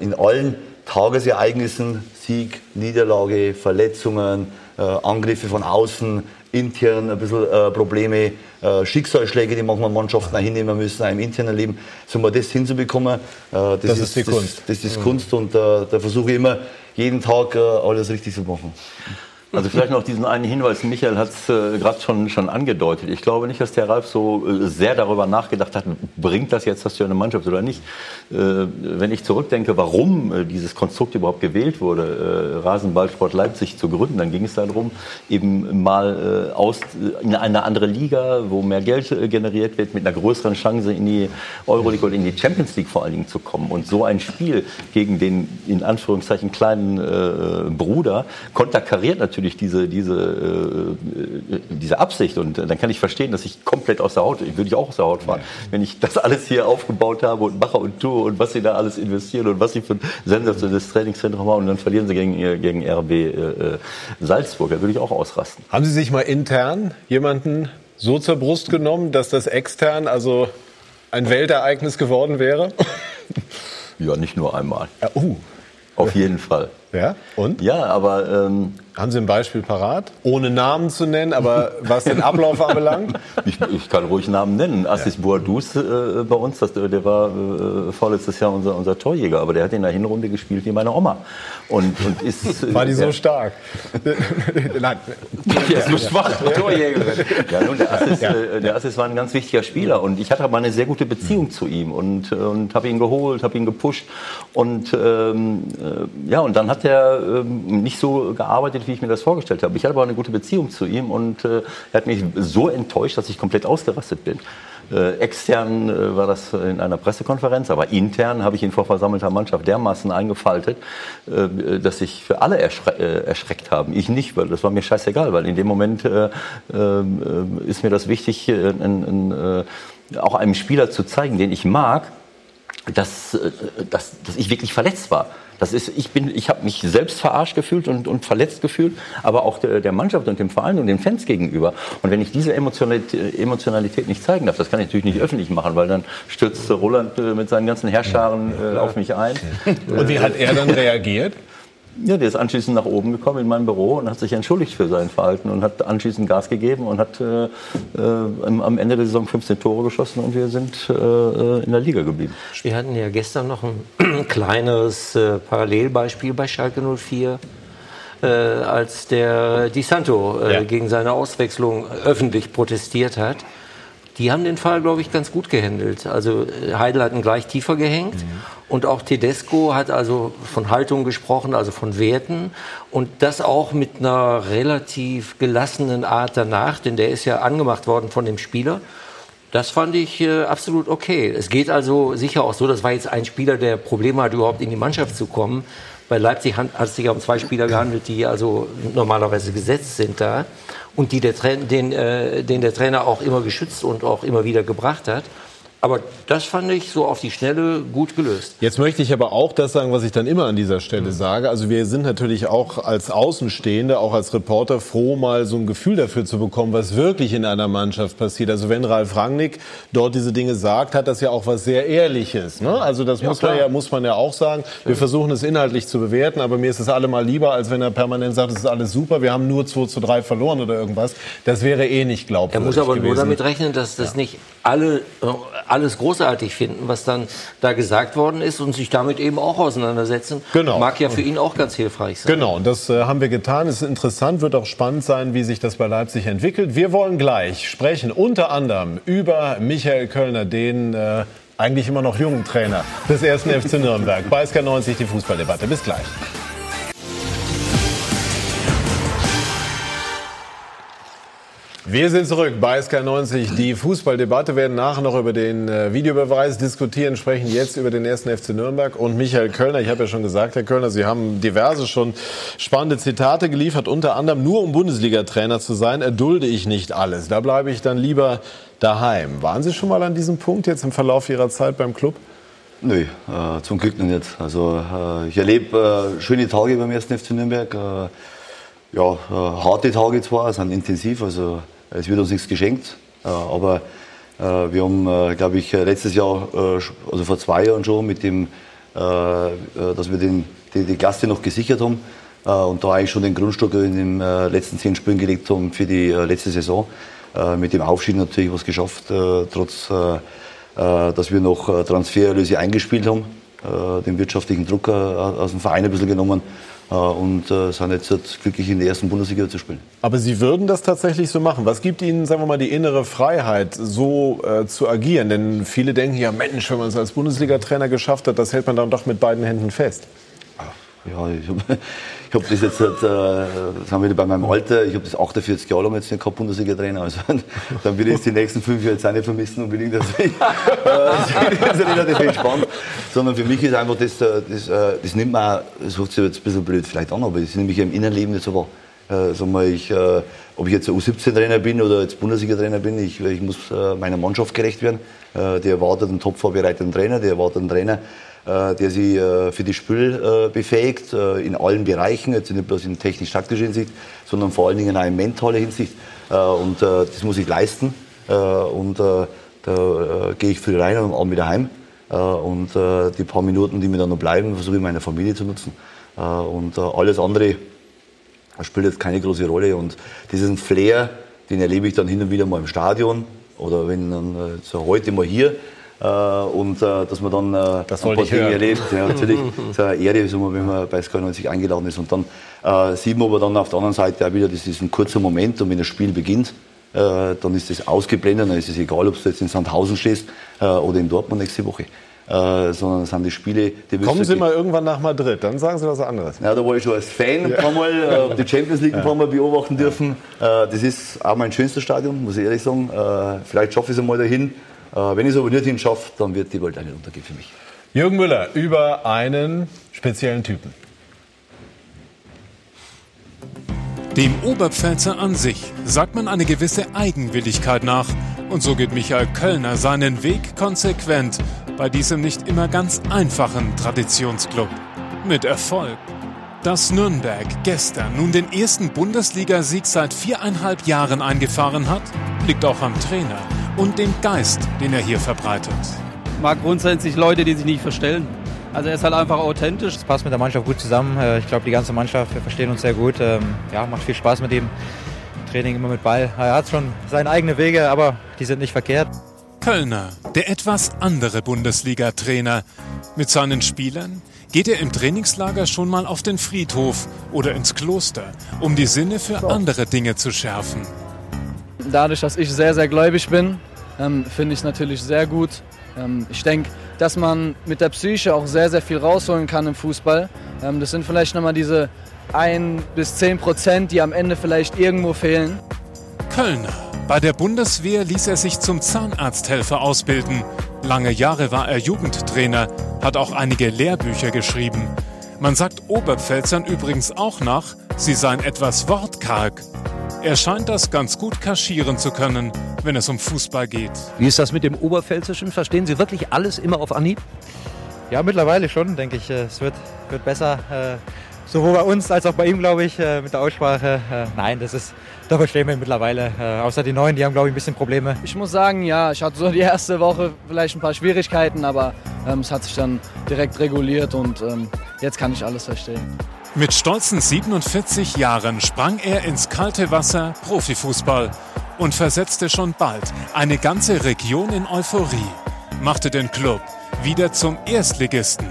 in allen Tagesereignissen, Sieg, Niederlage, Verletzungen, Angriffe von außen, intern ein bisschen Probleme, Schicksalsschläge, die manchmal Mannschaften auch hinnehmen müssen, auch im internen Leben, so mal das hinzubekommen, das, das ist, die das, Kunst. Das, das ist Kunst und da versuche ich immer, jeden Tag alles richtig zu machen. Also vielleicht noch diesen einen Hinweis, Michael hat es äh, gerade schon, schon angedeutet. Ich glaube nicht, dass der Ralf so äh, sehr darüber nachgedacht hat, bringt das jetzt das für eine Mannschaft oder nicht. Äh, wenn ich zurückdenke, warum äh, dieses Konstrukt überhaupt gewählt wurde, äh, Rasenballsport Leipzig zu gründen, dann ging es darum, eben mal äh, aus, in eine andere Liga, wo mehr Geld generiert wird, mit einer größeren Chance in die Euroleague oder in die Champions League vor allen Dingen zu kommen. Und so ein Spiel gegen den in Anführungszeichen kleinen Bruder konterkariert natürlich natürlich diese, diese, äh, diese Absicht. Und dann kann ich verstehen, dass ich komplett aus der Haut, würde ich auch aus der Haut fahren, ja. wenn ich das alles hier aufgebaut habe und mache und tue und was sie da alles investieren und was sie für ein sensationelles Trainingszentrum haben und dann verlieren sie gegen, gegen RB äh, äh, Salzburg. Da würde ich auch ausrasten. Haben Sie sich mal intern jemanden so zur Brust genommen, dass das extern also ein Weltereignis geworden wäre? *laughs* Ja, nicht nur einmal. Ja, uh. Auf jeden Fall. Ja, und? Ja, aber ähm, haben Sie ein Beispiel parat? Ohne Namen zu nennen, aber *laughs* was den Ablauf anbelangt? Ich, ich, kann ruhig Namen nennen. Assis ja. Boadus äh, bei uns, das, der war äh, vorletztes Jahr unser, unser Torjäger, aber der hat in der Hinrunde gespielt wie meine Oma. Und, und ist, war die so stark? *laughs* Nein. Der ist so schwach, Torjägerin. Ja, nun, der Assis, ja. äh, der Assis war ein ganz wichtiger Spieler und ich hatte aber eine sehr gute Beziehung zu ihm und, und habe ihn geholt, habe ihn gepusht und ähm, äh, ja, und dann hat er ähm, nicht so gearbeitet, wie ich mir das vorgestellt habe. Ich hatte aber eine gute Beziehung zu ihm und äh, er hat mich so enttäuscht, dass ich komplett ausgerastet bin. Äh, extern äh, war das in einer Pressekonferenz, aber intern habe ich ihn vor versammelter Mannschaft dermaßen eingefaltet, äh, dass sich für alle erschre äh, erschreckt haben. Ich nicht, weil das war mir scheißegal, weil in dem Moment äh, äh, ist mir das wichtig, auch einem Spieler zu zeigen, den ich mag, dass, dass, dass ich wirklich verletzt war. Das ist, ich bin, ich habe mich selbst verarscht gefühlt und, und verletzt gefühlt, aber auch der, der, Mannschaft und dem Verein und den Fans gegenüber. Und wenn ich diese Emotionalität, Emotionalität nicht zeigen darf, das kann ich natürlich nicht öffentlich machen, weil dann stürzt Roland äh, mit seinen ganzen Herrscharen äh, auf mich ein. Und wie hat er dann reagiert? Ja, der ist anschließend nach oben gekommen in mein Büro und hat sich entschuldigt für sein Verhalten und hat anschließend Gas gegeben und hat äh, äh, am Ende der Saison 15 Tore geschossen und wir sind äh, in der Liga geblieben. Wir hatten ja gestern noch ein *clears throat* kleines äh, Parallelbeispiel bei Schalke 04. Äh, als der Di Santo äh, ja. gegen seine Auswechslung öffentlich protestiert hat. Die haben den Fall, glaube ich, ganz gut gehandelt. Also Heidel hat ihn gleich tiefer gehängt. Mhm. Und auch Tedesco hat also von Haltung gesprochen, also von Werten. Und das auch mit einer relativ gelassenen Art danach, denn der ist ja angemacht worden von dem Spieler. Das fand ich äh, absolut okay. Es geht also sicher auch so, das war jetzt ein Spieler, der Probleme hat, überhaupt in die Mannschaft zu kommen. Bei Leipzig hat es sich um zwei Spieler gehandelt, die also normalerweise gesetzt sind da und die der, den, äh, den der Trainer auch immer geschützt und auch immer wieder gebracht hat. Aber das fand ich so auf die Schnelle gut gelöst. Jetzt möchte ich aber auch das sagen, was ich dann immer an dieser Stelle sage. Also wir sind natürlich auch als Außenstehende, auch als Reporter froh, mal so ein Gefühl dafür zu bekommen, was wirklich in einer Mannschaft passiert. Also wenn Ralf Rangnick dort diese Dinge sagt, hat das ja auch was sehr Ehrliches. Ne? Also das ja, muss, man ja, muss man ja auch sagen. Wir versuchen es inhaltlich zu bewerten, aber mir ist es allemal lieber, als wenn er permanent sagt, es ist alles super, wir haben nur 2 zu 3 verloren oder irgendwas. Das wäre eh nicht glaubwürdig Er muss aber gewesen. nur damit rechnen, dass das ja. nicht alle alles großartig finden, was dann da gesagt worden ist und sich damit eben auch auseinandersetzen. Genau. Mag ja für ihn auch ganz hilfreich sein. Genau, und das äh, haben wir getan. Es ist interessant, wird auch spannend sein, wie sich das bei Leipzig entwickelt. Wir wollen gleich sprechen unter anderem über Michael Kölner, den äh, eigentlich immer noch jungen Trainer des ersten *laughs* FC Nürnberg. Bei SK90 die Fußballdebatte. Bis gleich. Wir sind zurück bei SK90. Die Fußballdebatte werden nachher noch über den äh, Videobeweis diskutieren, sprechen jetzt über den ersten FC Nürnberg und Michael Kölner. Ich habe ja schon gesagt, Herr Kölner, Sie haben diverse schon spannende Zitate geliefert, unter anderem nur um Bundesliga-Trainer zu sein, erdulde ich nicht alles. Da bleibe ich dann lieber daheim. Waren Sie schon mal an diesem Punkt jetzt im Verlauf Ihrer Zeit beim Club? Nö, äh, zum Glück noch nicht. Also äh, ich erlebe äh, schöne Tage beim ersten FC Nürnberg. Äh, ja, äh, harte Tage zwar, sind intensiv, also es wird uns nichts geschenkt, äh, aber äh, wir haben, äh, glaube ich, letztes Jahr, also vor zwei Jahren schon, mit dem, dass wir den, die, die Klasse noch gesichert haben und da eigentlich schon den Grundstock in den letzten zehn Spielen gelegt haben für die letzte Saison. Mit dem Aufstieg natürlich was geschafft, trotz dass wir noch Transfererlöse eingespielt haben, den wirtschaftlichen Druck aus dem Verein ein bisschen genommen und äh, sind jetzt glücklich in der ersten Bundesliga zu spielen. Aber Sie würden das tatsächlich so machen. Was gibt Ihnen, sagen wir mal, die innere Freiheit, so äh, zu agieren? Denn viele denken ja, Mensch, wenn man es als Bundesliga-Trainer geschafft hat, das hält man dann doch mit beiden Händen fest. Ja, ich habe *laughs* ich hab das jetzt, halt, äh, haben wir bei meinem Alter, ich habe das 48 Jahre lang jetzt nicht gehabt, Bundesliga-Trainer. Also, *laughs* dann will ich jetzt die nächsten fünf Jahre jetzt auch nicht vermissen unbedingt. Also, ich, das ist relativ entspannt. Sondern für mich ist einfach das, äh, das, äh, das nimmt man, das hört sich jetzt ein bisschen blöd vielleicht an, aber das nimmt mich im Innenleben so wahr. Äh, sagen wir, ich, äh, ob ich jetzt U17-Trainer bin oder jetzt Bundesliga-Trainer bin, ich, ich muss äh, meiner Mannschaft gerecht werden. Äh, die erwartet einen top vorbereiteten Trainer, die erwartet einen Trainer, der sie äh, für das Spiel äh, befähigt, in allen Bereichen, jetzt nicht bloß in technisch-taktischer Hinsicht, sondern vor allen Dingen auch in mentaler Hinsicht. Und das muss ich leisten. Und da gehe ich früh rein und abend wieder heim. Und die paar Minuten, die mir dann noch bleiben, versuche ich meine Familie zu nutzen. Und alles andere spielt jetzt keine große Rolle. Und diesen Flair, den erlebe ich dann hin und wieder mal im Stadion oder wenn dann so heute mal hier äh, und äh, dass man dann äh, das ein paar Dinge hören. erlebt. Ja, *laughs* natürlich ist eine Ehre, wenn man bei Sky 90 eingeladen ist. Und dann äh, sieht man aber dann auf der anderen Seite auch wieder, das ist ein kurzer Moment und wenn das Spiel beginnt, äh, dann ist das ausgeblendet, dann ist es egal, ob du jetzt in Sandhausen stehst äh, oder in Dortmund nächste Woche. Äh, sondern es sind die Spiele, die Kommen Sie mal irgendwann nach Madrid, dann sagen Sie was anderes. Ja, da war ich schon als Fan ein paar Mal, äh, die Champions League ein paar Mal beobachten dürfen. Äh, das ist auch mein schönstes Stadion, muss ich ehrlich sagen. Äh, vielleicht schaffe ich es einmal dahin. Äh, wenn ich es aber nicht hinschaffe, dann wird die Welt nicht untergehen für mich. Jürgen Müller über einen speziellen Typen. Dem Oberpfälzer an sich sagt man eine gewisse Eigenwilligkeit nach. Und so geht Michael Kölner seinen Weg konsequent bei diesem nicht immer ganz einfachen Traditionsclub. Mit Erfolg. Dass Nürnberg gestern nun den ersten Bundesligasieg seit viereinhalb Jahren eingefahren hat, liegt auch am Trainer und dem Geist, den er hier verbreitet. Ich mag grundsätzlich Leute, die sich nicht verstellen. Also er ist halt einfach authentisch. Es passt mit der Mannschaft gut zusammen. Äh, ich glaube, die ganze Mannschaft, wir verstehen uns sehr gut. Ähm, ja, macht viel Spaß mit ihm. Training immer mit Ball. Er hat schon seine eigenen Wege, aber die sind nicht verkehrt. Kölner, der etwas andere Bundesliga-Trainer. Mit seinen Spielern geht er im Trainingslager schon mal auf den Friedhof oder ins Kloster, um die Sinne für andere Dinge zu schärfen. Dadurch, dass ich sehr, sehr gläubig bin, ähm, finde ich natürlich sehr gut. Ähm, ich denke, dass man mit der Psyche auch sehr, sehr viel rausholen kann im Fußball. Ähm, das sind vielleicht nochmal diese 1 bis 10 Prozent, die am Ende vielleicht irgendwo fehlen. Kölner. Bei der Bundeswehr ließ er sich zum Zahnarzthelfer ausbilden. Lange Jahre war er Jugendtrainer, hat auch einige Lehrbücher geschrieben. Man sagt Oberpfälzern übrigens auch nach, sie seien etwas wortkarg. Er scheint das ganz gut kaschieren zu können, wenn es um Fußball geht. Wie ist das mit dem Oberpfälzischen? Verstehen Sie wirklich alles immer auf Anhieb? Ja, mittlerweile schon, denke ich. Es wird, wird besser. Äh, sowohl bei uns als auch bei ihm, glaube ich, äh, mit der Aussprache. Äh, nein, das ist, da verstehen wir mittlerweile. Außer die Neuen, die haben, glaube ich, ein bisschen Probleme. Ich muss sagen, ja, ich hatte so die erste Woche vielleicht ein paar Schwierigkeiten, aber ähm, es hat sich dann direkt reguliert und ähm, jetzt kann ich alles verstehen. Mit stolzen 47 Jahren sprang er ins kalte Wasser Profifußball und versetzte schon bald eine ganze Region in Euphorie, machte den Club wieder zum Erstligisten.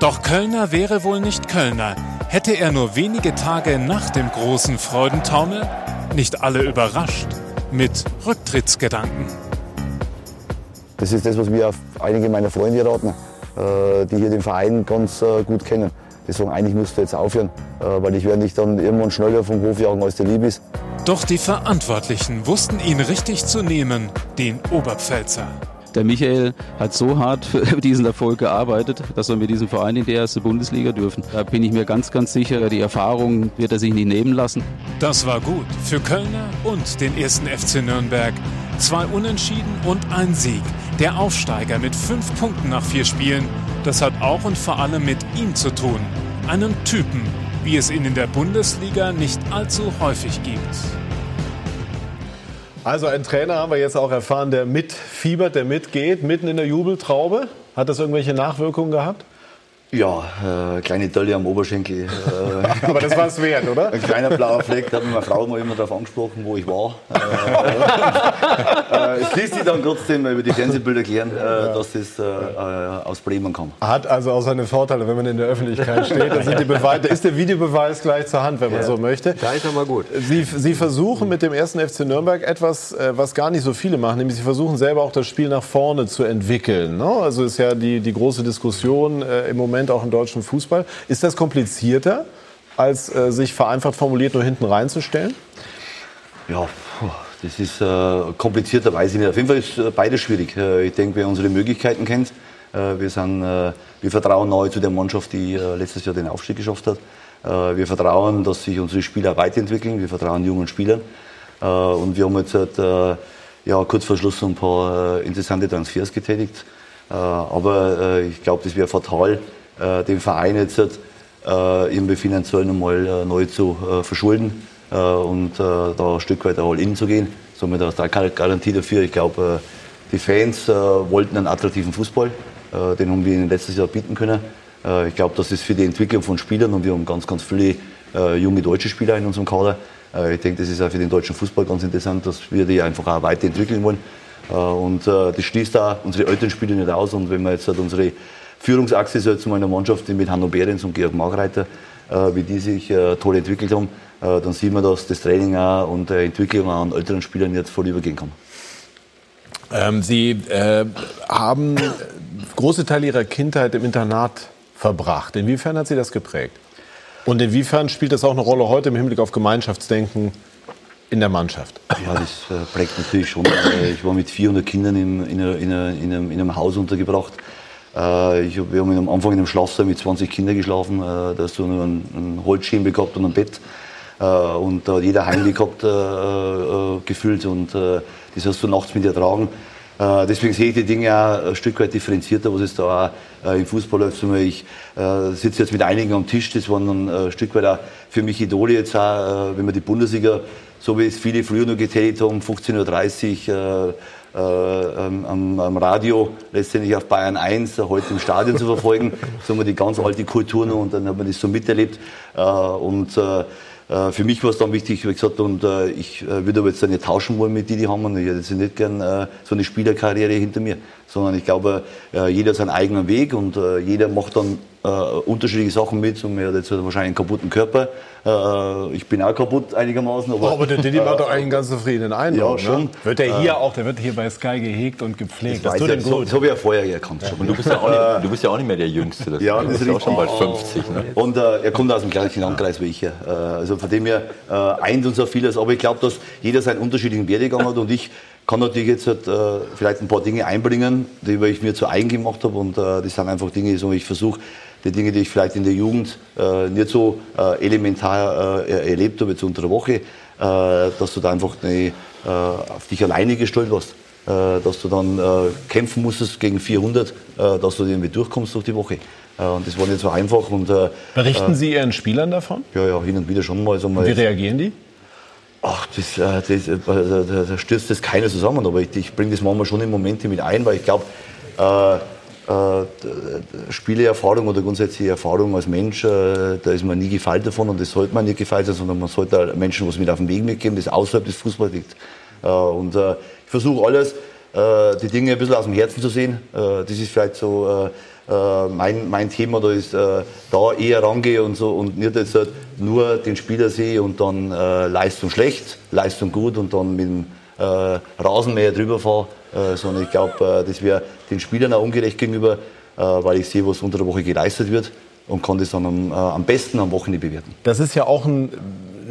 Doch Kölner wäre wohl nicht Kölner, hätte er nur wenige Tage nach dem großen Freudentaumel nicht alle überrascht mit Rücktrittsgedanken. Das ist das, was mir einige meiner Freunde raten, äh, die hier den Verein ganz äh, gut kennen. Die sagen, eigentlich musst du jetzt aufhören, äh, weil ich werde dich dann irgendwann schneller vom Hof jagen, als dir lieb ist. Doch die Verantwortlichen wussten ihn richtig zu nehmen, den Oberpfälzer. Der Michael hat so hart für *laughs* diesen Erfolg gearbeitet, dass wir mit diesem Verein in die erste Bundesliga dürfen. Da bin ich mir ganz, ganz sicher, die Erfahrung wird er sich nicht nehmen lassen. Das war gut für Kölner und den ersten FC Nürnberg. Zwei Unentschieden und ein Sieg. Der Aufsteiger mit fünf Punkten nach vier Spielen. Das hat auch und vor allem mit ihm zu tun. Einem Typen, wie es ihn in der Bundesliga nicht allzu häufig gibt. Also ein Trainer haben wir jetzt auch erfahren, der mitfiebert, der mitgeht, mitten in der Jubeltraube. Hat das irgendwelche Nachwirkungen gehabt? Ja, äh, kleine Dölle am Oberschenkel. Äh, *laughs* Aber das war es wert, oder? Ein kleiner blauer Fleck, da hat mich meine Frau mal immer darauf angesprochen, wo ich war. *laughs* Äh, es ließ sich dann trotzdem über die Fernsehbilder klären, äh, dass das äh, äh, aus Bremen kam. Hat also auch seine Vorteile, wenn man in der Öffentlichkeit steht. Da, sind die Beweise, da ist der Videobeweis gleich zur Hand, wenn man Ja. so möchte. Da ist er mal gut. Sie, Sie versuchen mit dem ersten FC Nürnberg etwas, was gar nicht so viele machen, nämlich Sie versuchen selber auch das Spiel nach vorne zu entwickeln. Ne? Also ist ja die, die große Diskussion äh, im Moment auch im deutschen Fußball. Ist das komplizierter, als äh, sich vereinfacht formuliert nur hinten reinzustellen? Ja, das ist äh, komplizierter, weiß ich nicht. Auf jeden Fall ist äh, beides schwierig. Äh, ich denke, wer unsere Möglichkeiten kennt, äh, wir, sind, äh, wir vertrauen neu zu der Mannschaft, die letztes Jahr den Aufstieg geschafft hat. Wir vertrauen, dass sich unsere Spieler weiterentwickeln. Wir vertrauen jungen Spielern. Und wir haben jetzt ja, kurz vor Schluss ein paar interessante Transfers getätigt. Aber ich glaube, das wäre fatal, den Verein jetzt äh, irgendwie finanziell nochmal äh, neu zu äh, verschulden äh, und äh, da ein Stück weit all in zu gehen. Somit da keine Garantie dafür. Ich glaube, äh, die Fans äh, wollten einen attraktiven Fußball. Äh, den haben wir ihnen letztes Jahr bieten können. Äh, ich glaube, das ist für die Entwicklung von Spielern und wir haben ganz, ganz viele äh, junge deutsche Spieler in unserem Kader. Äh, ich denke, das ist auch für den deutschen Fußball ganz interessant, dass wir die einfach auch weiterentwickeln wollen. Äh, und äh, das schließt da unsere älteren Spieler nicht aus. Und wenn wir jetzt halt unsere Führungsachse so jetzt mal in der Mannschaft die mit Hanno Behrens und Georg Markreiter, äh, wie die sich äh, toll entwickelt haben, äh, dann sieht man, dass das Training auch und die Entwicklung an älteren Spielern jetzt vorübergehen kann. Ähm, Sie äh, haben große Teile Ihrer Kindheit im Internat verbracht. Inwiefern hat Sie das geprägt? Und inwiefern spielt das auch eine Rolle heute im Hinblick auf Gemeinschaftsdenken in der Mannschaft? Ja, das äh, prägt natürlich schon. Ich war mit 400 Kindern in, in, einer- in, einem, in einem Haus untergebracht. Äh, Ich hab, wir haben am Anfang in einem Schlafsaal mit 20 Kindern geschlafen. Äh, Da hast du nur einen, einen gehabt und ein Bett. Äh, Und da hat jeder heimlich gehabt, gefühlt. Und das hast du nachts mit dir tragen. Äh, Deswegen sehe ich die Dinge auch ein Stück weit differenzierter, was es da auch im Fußball läuft. Ich sitze jetzt mit einigen am Tisch, das waren ein Stück weit auch für mich Idole jetzt auch, wenn man die Bundesliga, so wie es viele früher noch getätigt haben, 15.30 Uhr äh, äh, am, am, Radio, letztendlich auf Bayern 1, äh, heute im Stadion zu verfolgen. *laughs* So haben wir die ganz alte Kultur noch und dann hat man das so miterlebt. Äh, und äh, äh, für mich war es dann wichtig, wie gesagt, und äh, ich würde aber jetzt nicht tauschen wollen mit die, die haben. Und ich hätte jetzt nicht gern so eine Spielerkarriere hinter mir, sondern ich glaube, äh, jeder hat seinen eigenen Weg und äh, jeder macht dann äh, unterschiedliche Sachen mit. Und mir hat jetzt wahrscheinlich einen kaputten Körper. Äh, ich bin auch kaputt einigermaßen. Aber, Oh, aber der Didi macht doch eigentlich *laughs* einen ganz zufriedenen Eindruck. Ja, schon. Ne? Wird er hier Äh, auch, der wird hier bei Sky gehegt und gepflegt. Das, weiß tut ihm so, das habe ich ja vorher erkannt. schon. Und du bist ja auch nicht, du bist ja auch nicht mehr der Jüngste. Das Ja, du das bist ist ja auch schon bald richtig. 50. Ne? Und äh, er kommt aus dem gleichen Landkreis wie ich. ja. Äh, also von dem her äh, eint uns auch vieles. Aber ich glaube, dass jeder seinen unterschiedlichen Werdegang hat und ich kann natürlich jetzt halt, äh, vielleicht ein paar Dinge einbringen, die ich mir zu eigen gemacht habe. Und äh, das sind einfach Dinge, so ich versuche, die Dinge, die ich vielleicht in der Jugend äh, nicht so äh, elementar äh, erlebt habe, jetzt unter der Woche, äh, dass du da einfach äh, auf dich alleine gestellt warst. Dass du dann kämpfen musstest gegen 400, äh, dass du irgendwie durchkommst durch die Woche. Und das war nicht so einfach. Und, Berichten Sie Ihren Spielern davon? Ja, ja, hin und wieder schon mal. So mal Wie reagieren die? Ach, das, äh, das, äh, da, stürzt das keiner zusammen, aber ich, ich bringe das manchmal schon in Momente mit ein, weil ich glaube, äh, äh, Spieleerfahrung oder grundsätzliche Erfahrung als Mensch, äh, da ist man nie gefeilt davon und das sollte man nicht gefeilt sein, sondern man sollte Menschen was mit auf den Weg mitgeben, das außerhalb des Fußballs liegt. Äh, und äh, ich versuche alles, äh, die Dinge ein bisschen aus dem Herzen zu sehen. Äh, das ist vielleicht so äh, mein, mein Thema, da ist äh, da eher rangehe und so und nicht jetzt halt nur den Spieler sehe und dann äh, Leistung schlecht, Leistung gut und dann mit dem äh, Rasenmäher drüber fahre, äh, sondern ich glaube, äh, das wäre den Spielern auch ungerecht gegenüber, weil ich sehe, was unter der Woche geleistet wird und kann das dann am, am besten am Wochenende bewerten. Das ist ja auch ein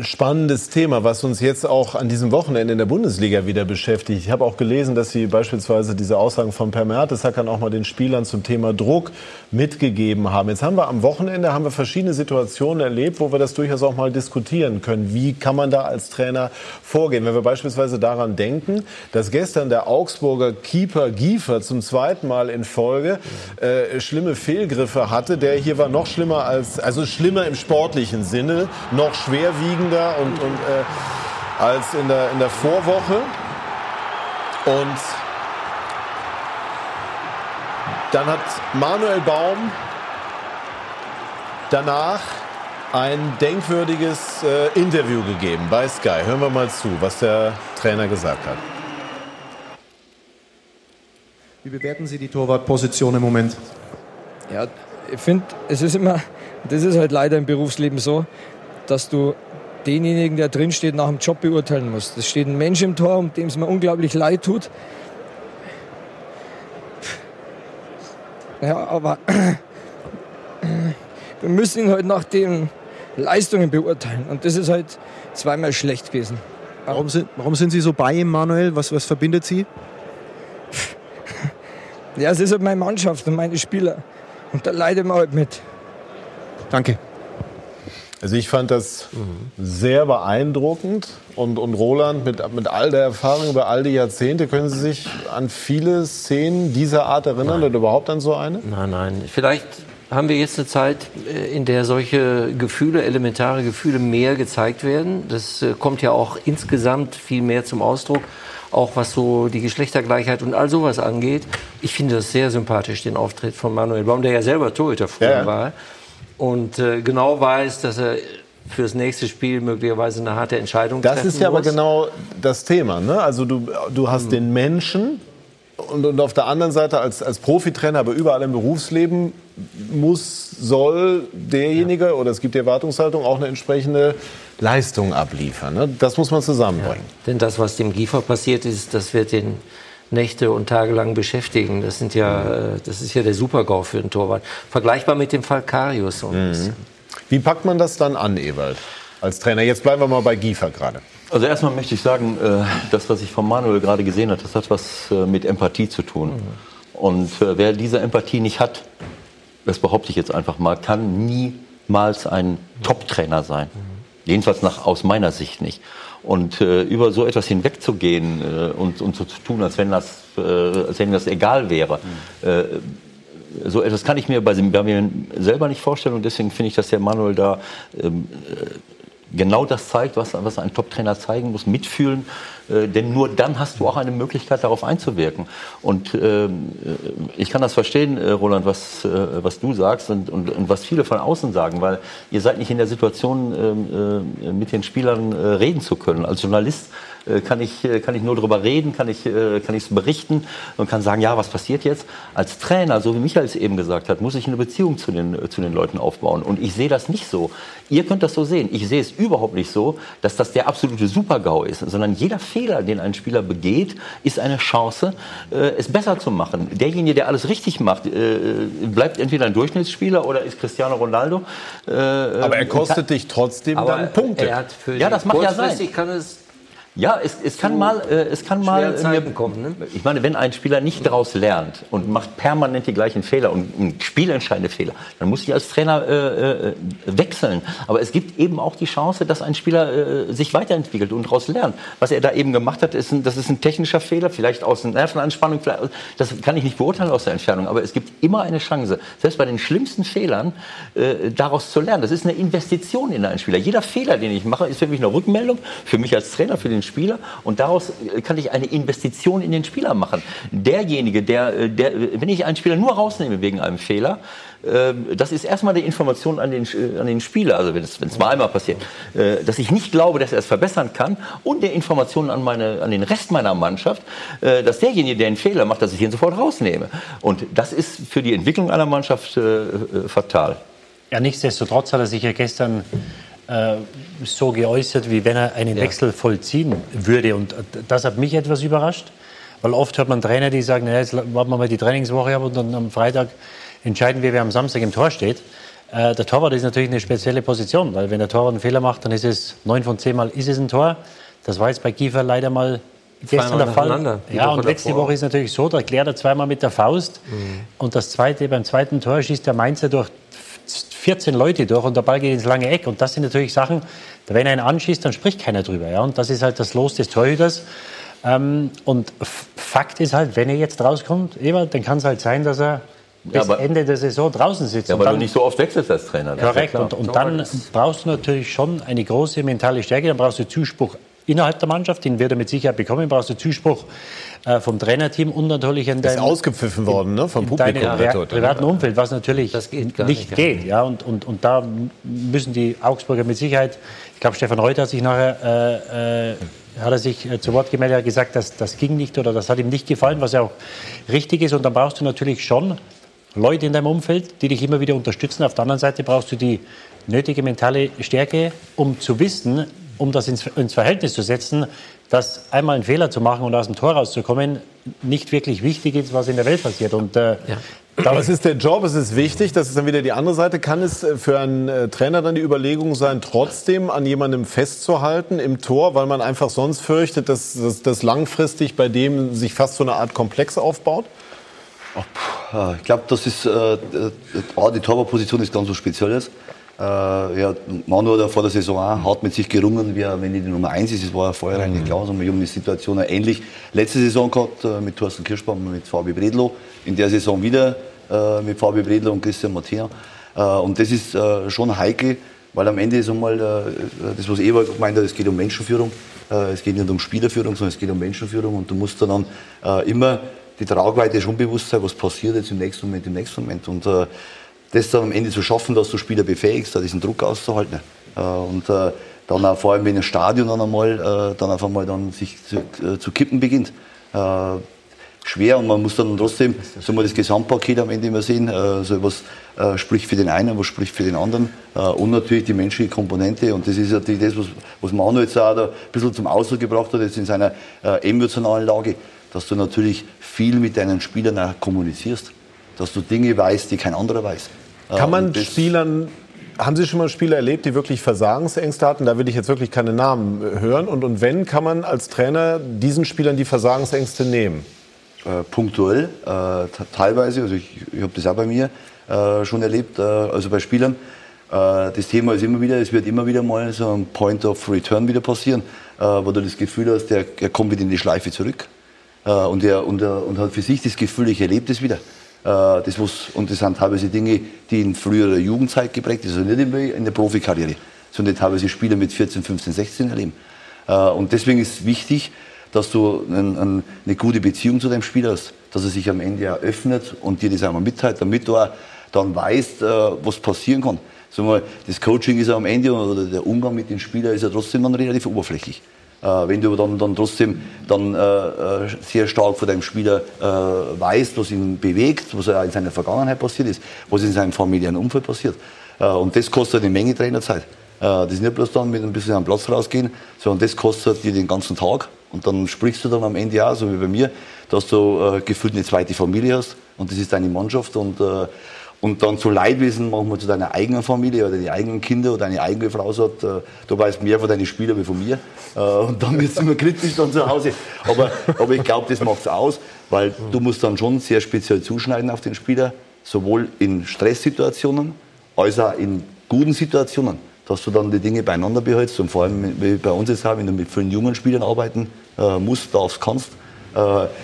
spannendes Thema, was uns jetzt auch an diesem Wochenende in der Bundesliga wieder beschäftigt. Ich habe auch gelesen, dass Sie beispielsweise diese Aussagen von Per Mertesacker auch mal den Spielern zum Thema Druck mitgegeben haben. Jetzt haben wir am Wochenende haben wir verschiedene Situationen erlebt, wo wir das durchaus auch mal diskutieren können. Wie kann man da als Trainer vorgehen? Wenn wir beispielsweise daran denken, dass gestern der Augsburger Keeper Giefer zum zweiten Mal in Folge äh, schlimme Fehlgriffe hatte. Der hier war noch schlimmer als, also schlimmer im sportlichen Sinne, noch schwerwiegender und, und äh, als in der, in der Vorwoche. Und dann hat Manuel Baum danach ein denkwürdiges äh, Interview gegeben bei Sky. Hören wir mal zu, was der Trainer gesagt hat. Wie bewerten Sie die Torwartposition im Moment? Ja, ich finde, es ist immer, das ist halt leider im Berufsleben so, dass du denjenigen, der drinsteht, nach dem Job beurteilen musst. Es steht ein Mensch im Tor, um dem es mir unglaublich leid tut. Ja, aber *clears throat* wir müssen ihn halt nach den Leistungen beurteilen. Und das ist halt zweimal schlecht gewesen. Warum sind, warum sind Sie so bei ihm, Manuel? Was, was verbindet Sie? Ja, es ist halt meine Mannschaft und meine Spieler. Und da leiden wir halt mit. Danke. Also ich fand das sehr beeindruckend. Und, und Roland, mit, mit all der Erfahrung über all die Jahrzehnte, können Sie sich an viele Szenen dieser Art erinnern oder überhaupt an so eine? Nein, nein. Vielleicht haben wir jetzt eine Zeit, äh, in der solche Gefühle, elementare Gefühle mehr gezeigt werden. Das äh, kommt ja auch insgesamt viel mehr zum Ausdruck, auch was so die Geschlechtergleichheit und all sowas angeht. Ich finde das sehr sympathisch, den Auftritt von Manuel Baum, der ja selber Torhüter früher ja. war und äh, genau weiß, dass er fürs nächste Spiel möglicherweise eine harte Entscheidung Das treffen ist ja aber muss. genau das Thema. Ne? Also du, du hast den Menschen und, und auf der anderen Seite als, als Profitrainer, aber überall im Berufsleben muss, soll derjenige oder es gibt die Erwartungshaltung auch eine entsprechende Leistung abliefern. Ne? Das muss man zusammenbringen. Denn das, was dem Giefer passiert ist, das wird den Nächte und Tage lang beschäftigen. Das, sind ja, äh, das ist ja der Super-GAU für den Torwart. Vergleichbar mit dem Fall Karius. So ein bisschen. Wie packt man das dann an, Ewald, als Trainer? Jetzt bleiben wir mal bei Giefer gerade. Also erstmal möchte ich sagen, äh, das, was ich von Manuel gerade gesehen habe, das hat was äh, mit Empathie zu tun. Und äh, wer diese Empathie nicht hat, das behaupte ich jetzt einfach mal, kann niemals ein Top-Trainer sein. Jedenfalls nach, aus meiner Sicht nicht. Und äh, über so etwas hinwegzugehen äh, und, und so zu tun, als wenn das, äh, als wenn das egal wäre, äh, so etwas kann ich mir bei, bei mir selber nicht vorstellen. Und deswegen finde ich, dass der Manuel da ähm, äh, genau das zeigt, was, was ein Top-Trainer zeigen muss, mitfühlen, äh, denn nur dann hast du auch eine Möglichkeit, darauf einzuwirken. Und ähm, äh, ich kann das verstehen, äh, Roland, was, äh, was du sagst und, und, und was viele von außen sagen, weil ihr seid nicht in der Situation, ähm, äh, mit den Spielern äh, reden zu können. Als Journalist äh, kann ich, äh, kann ich nur darüber reden, kann ich äh, kann ich's berichten und kann sagen, ja, was passiert jetzt? Als Trainer, so wie Michael es eben gesagt hat, muss ich eine Beziehung zu den, äh, zu den Leuten aufbauen. Und ich sehe das nicht so. Ihr könnt das so sehen. Ich sehe es überhaupt nicht so, dass das der absolute Super-GAU ist, sondern jeder Fehler, den ein Spieler begeht, ist eine Chance, äh, es besser zu machen. Derjenige, der alles richtig macht, äh, bleibt entweder ein Durchschnittsspieler oder ist Cristiano Ronaldo. Äh, Aber er äh, kostet kann- dich trotzdem dann Punkte. er hat für Ja, das mag ja sein. kurzfristig kann es Ja, es, es kann mal, äh, es kann mal äh, mir, kommen. Ne? ich meine, wenn ein Spieler nicht daraus lernt und macht permanent die gleichen Fehler und, und spielentscheidende Fehler, dann muss ich als Trainer äh, äh, wechseln. Aber es gibt eben auch die Chance, dass ein Spieler äh, sich weiterentwickelt und daraus lernt. Was er da eben gemacht hat, ist ein, das ist ein technischer Fehler, vielleicht aus einer Nervenanspannung, das kann ich nicht beurteilen aus der Entfernung, aber es gibt immer eine Chance, selbst bei den schlimmsten Fehlern, äh, daraus zu lernen. Das ist eine Investition in einen Spieler. Jeder Fehler, den ich mache, ist für mich eine Rückmeldung, für mich als Trainer, für den Spieler und daraus äh, kann ich eine Investition in den Spieler machen. Derjenige, der, äh, der wenn ich einen Spieler nur rausnehme wegen einem Fehler, äh, das ist erstmal die Information an den, äh, an den Spieler, also wenn es, wenn es mal einmal passiert, äh, dass ich nicht glaube, dass er es verbessern kann und der Information an, meine, an den Rest meiner Mannschaft, äh, dass derjenige, der einen Fehler macht, dass ich ihn sofort rausnehme. Und das ist für die Entwicklung einer Mannschaft äh, äh, fatal. Ja, nichtsdestotrotz hat er sich ja gestern äh, so geäußert, wie wenn er einen Ja. Wechsel vollziehen würde. Und äh, das hat mich etwas überrascht, weil oft hört man Trainer, die sagen, naja, jetzt warten wir mal die Trainingswoche ab und dann am Freitag entscheiden wir, wer am Samstag im Tor steht. Äh, der Torwart ist natürlich eine spezielle Position, weil wenn der Torwart einen Fehler macht, dann ist es neun von zehn Mal ist es ein Tor. Das war jetzt bei Kiefer leider mal gestern der Fall. Ja, und letzte Woche ist natürlich so, da klärt er zweimal mit der Faust. Mhm. Und das zweite, beim zweiten Tor schießt der Mainzer durch 14 Leute durch und der Ball geht ins lange Eck. Und das sind natürlich Sachen, wenn er einen anschießt, dann spricht keiner drüber. Ja? Und das ist halt das Los des Torhüters. Ähm, und Fakt ist halt, wenn er jetzt rauskommt, Ewald, dann kann es halt sein, dass er bis ja, Ende der Saison draußen sitzt. Ja, weil dann, du nicht so oft wechselst als Trainer. Korrekt. Ja und, und dann brauchst du natürlich schon eine große mentale Stärke. Dann brauchst du Zuspruch innerhalb der Mannschaft, den wird er mit Sicherheit bekommen. Brauchst du Zuspruch äh, vom Trainerteam und natürlich in deinem... Ist ausgepfiffen worden, ne? Vom Publikum. In deinem privaten Umfeld, was natürlich geht nicht, nicht geht. Ja? Und, und, und da müssen die Augsburger mit Sicherheit... Ich glaube, Stefan Reuter hat sich nachher... Äh, äh, hat er sich äh, zu Wort gemeldet, hat gesagt, dass das ging nicht oder das hat ihm nicht gefallen, was ja auch richtig ist. Und dann brauchst du natürlich schon Leute in deinem Umfeld, die dich immer wieder unterstützen. Auf der anderen Seite brauchst du die nötige mentale Stärke, um zu wissen, um das ins, ins Verhältnis zu setzen, dass einmal einen Fehler zu machen und aus dem Tor rauszukommen nicht wirklich wichtig ist, was in der Welt passiert. Und äh, ja. Aber es ist der Job, es ist wichtig, das ist dann wieder die andere Seite. Kann es äh, für einen äh, Trainer dann die Überlegung sein, trotzdem an jemandem festzuhalten im Tor, weil man einfach sonst fürchtet, dass das langfristig bei dem sich fast so eine Art Komplex aufbaut? Ich glaube, das ist, äh, äh, die Torwartposition ist ganz was Spezielles. Äh, ja, Manu hat ja vor der Saison auch hart mit sich gerungen, wie er, wenn die, die Nummer 1 ist. Das war ja vorher eigentlich klar. So, die Situation ähnlich letzte Saison gehabt äh, mit Thorsten Kirschbaum, mit Fabi Bredlo. In der Saison wieder äh, mit Fabi Bredlo und Christian Mattea. Äh, und das ist äh, schon heikel, weil am Ende ist einmal äh, das, was Eva gemeint hat, es geht um Menschenführung. es geht nicht um Spielerführung, sondern es geht um Menschenführung. Und du musst dann immer die Tragweite schon bewusst sein, was passiert jetzt im nächsten Moment, im nächsten Moment. Und das dann am Ende zu schaffen, dass du Spieler befähigst, da diesen Druck auszuhalten. Äh, und äh, dann auch vor allem, wenn ein Stadion dann einmal, äh, dann auf einmal dann sich zu, zu kippen beginnt. schwer und man muss dann trotzdem so mal das Gesamtpaket am Ende immer sehen, also was spricht für den einen, was spricht für den anderen und natürlich die menschliche Komponente und das ist ja das, was, was Manu jetzt auch ein bisschen zum Ausdruck gebracht hat, jetzt in seiner emotionalen Lage, dass du natürlich viel mit deinen Spielern auch kommunizierst dass du Dinge weißt, die kein anderer weiß. Kann man Spielern haben Sie schon mal Spieler erlebt, die wirklich Versagensängste hatten? Da will ich jetzt wirklich keine Namen äh, hören. Und, und wenn, kann man als Trainer diesen Spielern die Versagensängste nehmen? Äh, punktuell, äh, teilweise. Also ich, ich habe das auch bei mir äh, schon erlebt, äh, also bei Spielern. Äh, das Thema ist immer wieder, es wird immer wieder mal so ein Point of Return wieder passieren, wo du das Gefühl hast, der, der kommt wieder in die Schleife zurück. und, er, und, er, und hat für sich das Gefühl, ich erlebe das wieder. Äh, das muss, und das sind teilweise Dinge, die in früherer Jugendzeit geprägt sind, also nicht in der Profikarriere, sondern teilweise Spieler mit 14, 15, 16 erleben. Äh, und deswegen ist wichtig, dass du eine gute Beziehung zu deinem Spieler hast, dass er sich am Ende eröffnet und dir das einmal mitteilt, damit du auch dann weißt, äh, was passieren kann. das Coaching ist ja am Ende oder der Umgang mit den Spielern ist ja trotzdem dann relativ oberflächlich. Äh, wenn du dann, dann trotzdem dann, äh, äh, sehr stark von deinem Spieler äh, weißt, was ihn bewegt, was in seiner Vergangenheit passiert ist, was in seinem familiären Umfeld passiert. Äh, und das kostet eine Menge Trainerzeit. Äh, das ist nicht bloß dann mit ein bisschen am Platz rausgehen, sondern das kostet dir den ganzen Tag. Und dann sprichst du dann am Ende auch, so wie bei mir, dass du gefühlt eine zweite Familie hast und das ist deine Mannschaft und äh, und dann zu Leidwesen manchmal zu deiner eigenen Familie oder die eigenen Kinder oder deine eigene Frau sagt, äh, du weißt mehr von deinen Spielern wie von mir. Äh, und dann wird es immer kritisch dann zu Hause. Aber, aber ich glaube, das macht es aus, weil du musst dann schon sehr speziell zuschneiden auf den Spieler, sowohl in Stresssituationen als auch in guten Situationen, dass du dann die Dinge beieinander behältst und vor allem, wie bei uns jetzt auch, wenn du mit vielen jungen Spielern arbeiten äh, musst, darfst, kannst,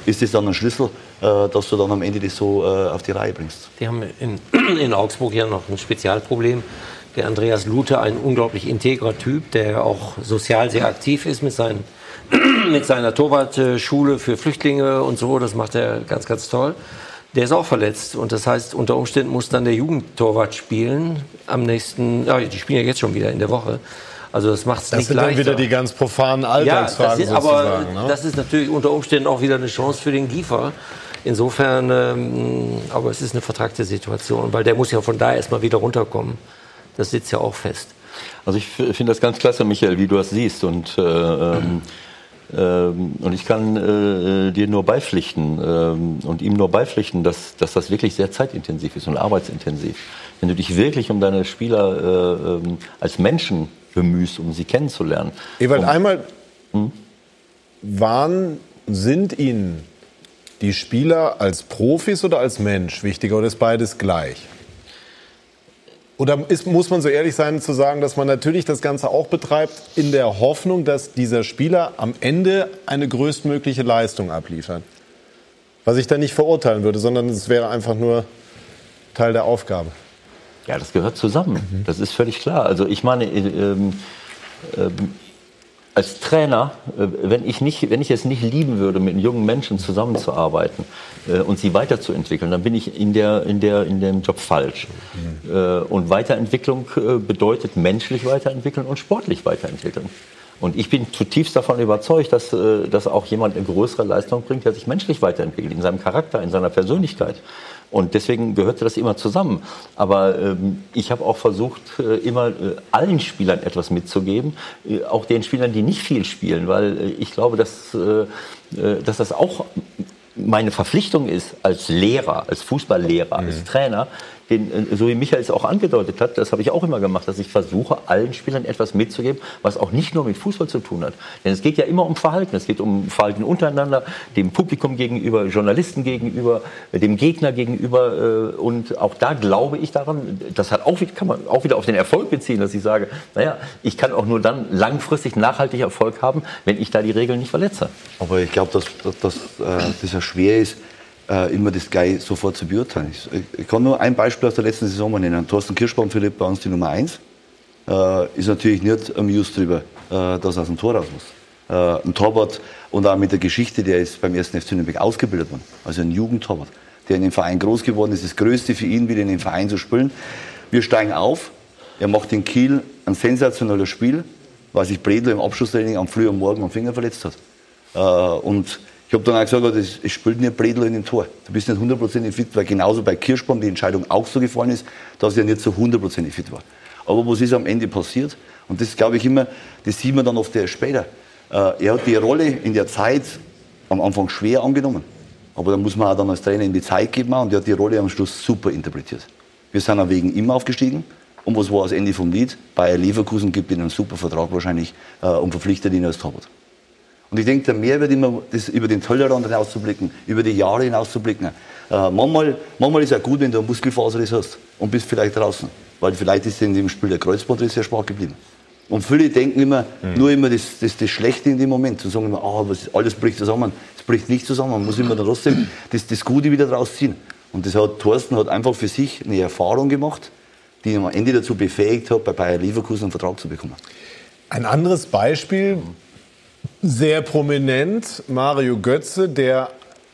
ist das dann ein Schlüssel, äh, dass du dann am Ende das so äh, auf die Reihe bringst. Die haben in, *clears throat* in Augsburg ja noch ein Spezialproblem. Der Andreas Lute, ein unglaublich integrer Typ, der auch sozial sehr aktiv ist mit, seinen, *clears throat* mit seiner Torwartschule für Flüchtlinge und so. Das macht er ganz, ganz toll. Der ist auch verletzt und das heißt, unter Umständen muss dann der Jugendtorwart spielen am nächsten, ja, die spielen ja jetzt schon wieder in der Woche. Also das macht es nicht leichter. Das sind dann wieder die ganz profanen Alltagsfragen ja, das ist, Aber ne? das ist natürlich unter Umständen auch wieder eine Chance für den Giefer. Insofern, ähm, aber es ist eine vertragte Situation, weil der muss ja von da erstmal wieder runterkommen. Das sitzt ja auch fest. Also ich finde das ganz klasse, Michael, wie du das siehst. Und äh, ähm, Ähm, und ich kann äh, dir nur beipflichten ähm, und ihm nur beipflichten, dass, dass das wirklich sehr zeitintensiv ist und arbeitsintensiv. Wenn du dich wirklich um deine Spieler äh, ähm, als Menschen bemühst, um sie kennenzulernen. Ewald, einmal, hm? waren, sind Ihnen die Spieler als Profis oder als Mensch wichtiger oder ist beides gleich? Oder ist, muss man so ehrlich sein zu sagen, dass man natürlich das Ganze auch betreibt in der Hoffnung, dass dieser Spieler am Ende eine größtmögliche Leistung abliefert? Was ich da nicht verurteilen würde, sondern es wäre einfach nur Teil der Aufgabe. Ja, das gehört zusammen. Mhm. Das ist völlig klar. Also ich meine, äh, ähm, äh, als Trainer, äh, wenn ich, nicht, wenn ich es nicht lieben würde, mit jungen Menschen zusammenzuarbeiten äh, und sie weiterzuentwickeln, dann bin ich in, der, in, der, in dem Job falsch. Mhm. Äh, und Weiterentwicklung äh, bedeutet menschlich weiterentwickeln und sportlich weiterentwickeln. Und ich bin zutiefst davon überzeugt, dass, äh, dass auch jemand eine größere Leistung bringt, der sich menschlich weiterentwickelt, in seinem Charakter, in seiner Persönlichkeit. Und deswegen gehörte das immer zusammen. Aber ähm, ich habe auch versucht, äh, immer äh, allen Spielern etwas mitzugeben, äh, auch den Spielern, die nicht viel spielen, weil äh, ich glaube, dass, äh, äh, dass das auch meine Verpflichtung ist als Lehrer, als Fußballlehrer, mhm. als Trainer, den, äh, so wie Michael es auch angedeutet hat, das habe ich auch immer gemacht, dass ich versuche, allen Spielern etwas mitzugeben, was auch nicht nur mit Fußball zu tun hat. Denn es geht ja immer um Verhalten. Es geht um Verhalten untereinander, dem Publikum gegenüber, Journalisten gegenüber, dem Gegner gegenüber. Äh, und auch da glaube ich daran, das hat auch, kann man auch wieder auf den Erfolg beziehen, dass ich sage, naja, ich kann auch nur dann langfristig nachhaltig Erfolg haben, wenn ich da die Regeln nicht verletze. Aber ich glaube, dass, dass, dass äh, das ja schwer ist, äh, immer das gleich sofort zu beurteilen. Ich, ich, kann nur ein Beispiel aus der letzten Saison mal nennen. Thorsten Kirschbaum, Philipp, bei uns die Nummer 1, äh, ist natürlich nicht amused darüber, äh, dass er aus dem Tor raus muss. Äh, ein Torwart und auch mit der Geschichte, der ist beim ersten FC Nürnberg ausgebildet worden. Also ein Jugendtorwart, der in dem Verein groß geworden ist. Das Größte für ihn, wieder in den Verein zu spielen. Wir steigen auf. Er macht in Kiel ein sensationelles Spiel, weil sich Bredlo im Abschlusstraining am frühen Morgen am Finger verletzt hat. Äh, und ich habe dann auch gesagt, es, spielt nicht Bredel in dem Tor. Du bist nicht hundertprozentig fit, weil genauso bei Kirschbaum die Entscheidung auch so gefallen ist, dass er nicht so hundertprozentig fit war. Aber was ist am Ende passiert? Und das glaube ich immer, das sieht man dann oft erst später. Äh, er hat die Rolle in der Zeit am Anfang schwer angenommen. Aber da muss man auch dann als Trainer in die Zeit geben und er hat die Rolle am Schluss super interpretiert. Wir sind auch wegen ihm aufgestiegen. Und was war das Ende vom Lied? Bayer Leverkusen gibt ihm einen super Vertrag wahrscheinlich äh, und verpflichtet ihn als Torwart. Und ich denke, der Mehrwert immer, das über den Tellerrand hinauszublicken, über die Jahre hinauszublicken. Äh, manchmal, manchmal ist es auch gut, wenn du eine Muskelfaserriss hast und bist vielleicht draußen. Weil vielleicht ist in dem Spiel der Kreuzbandriss sehr schwach geblieben. Und viele denken immer, mhm. nur immer das, das, das Schlechte in dem Moment. Und sagen immer, ah, was, alles bricht zusammen. Es bricht nicht zusammen. Man muss immer trotzdem das, das Gute wieder draus ziehen. Und das hat Thorsten hat einfach für sich eine Erfahrung gemacht, die ihn am Ende dazu befähigt hat, bei Bayer Leverkusen einen Vertrag zu bekommen. Ein anderes Beispiel, sehr prominent Mario Götze, der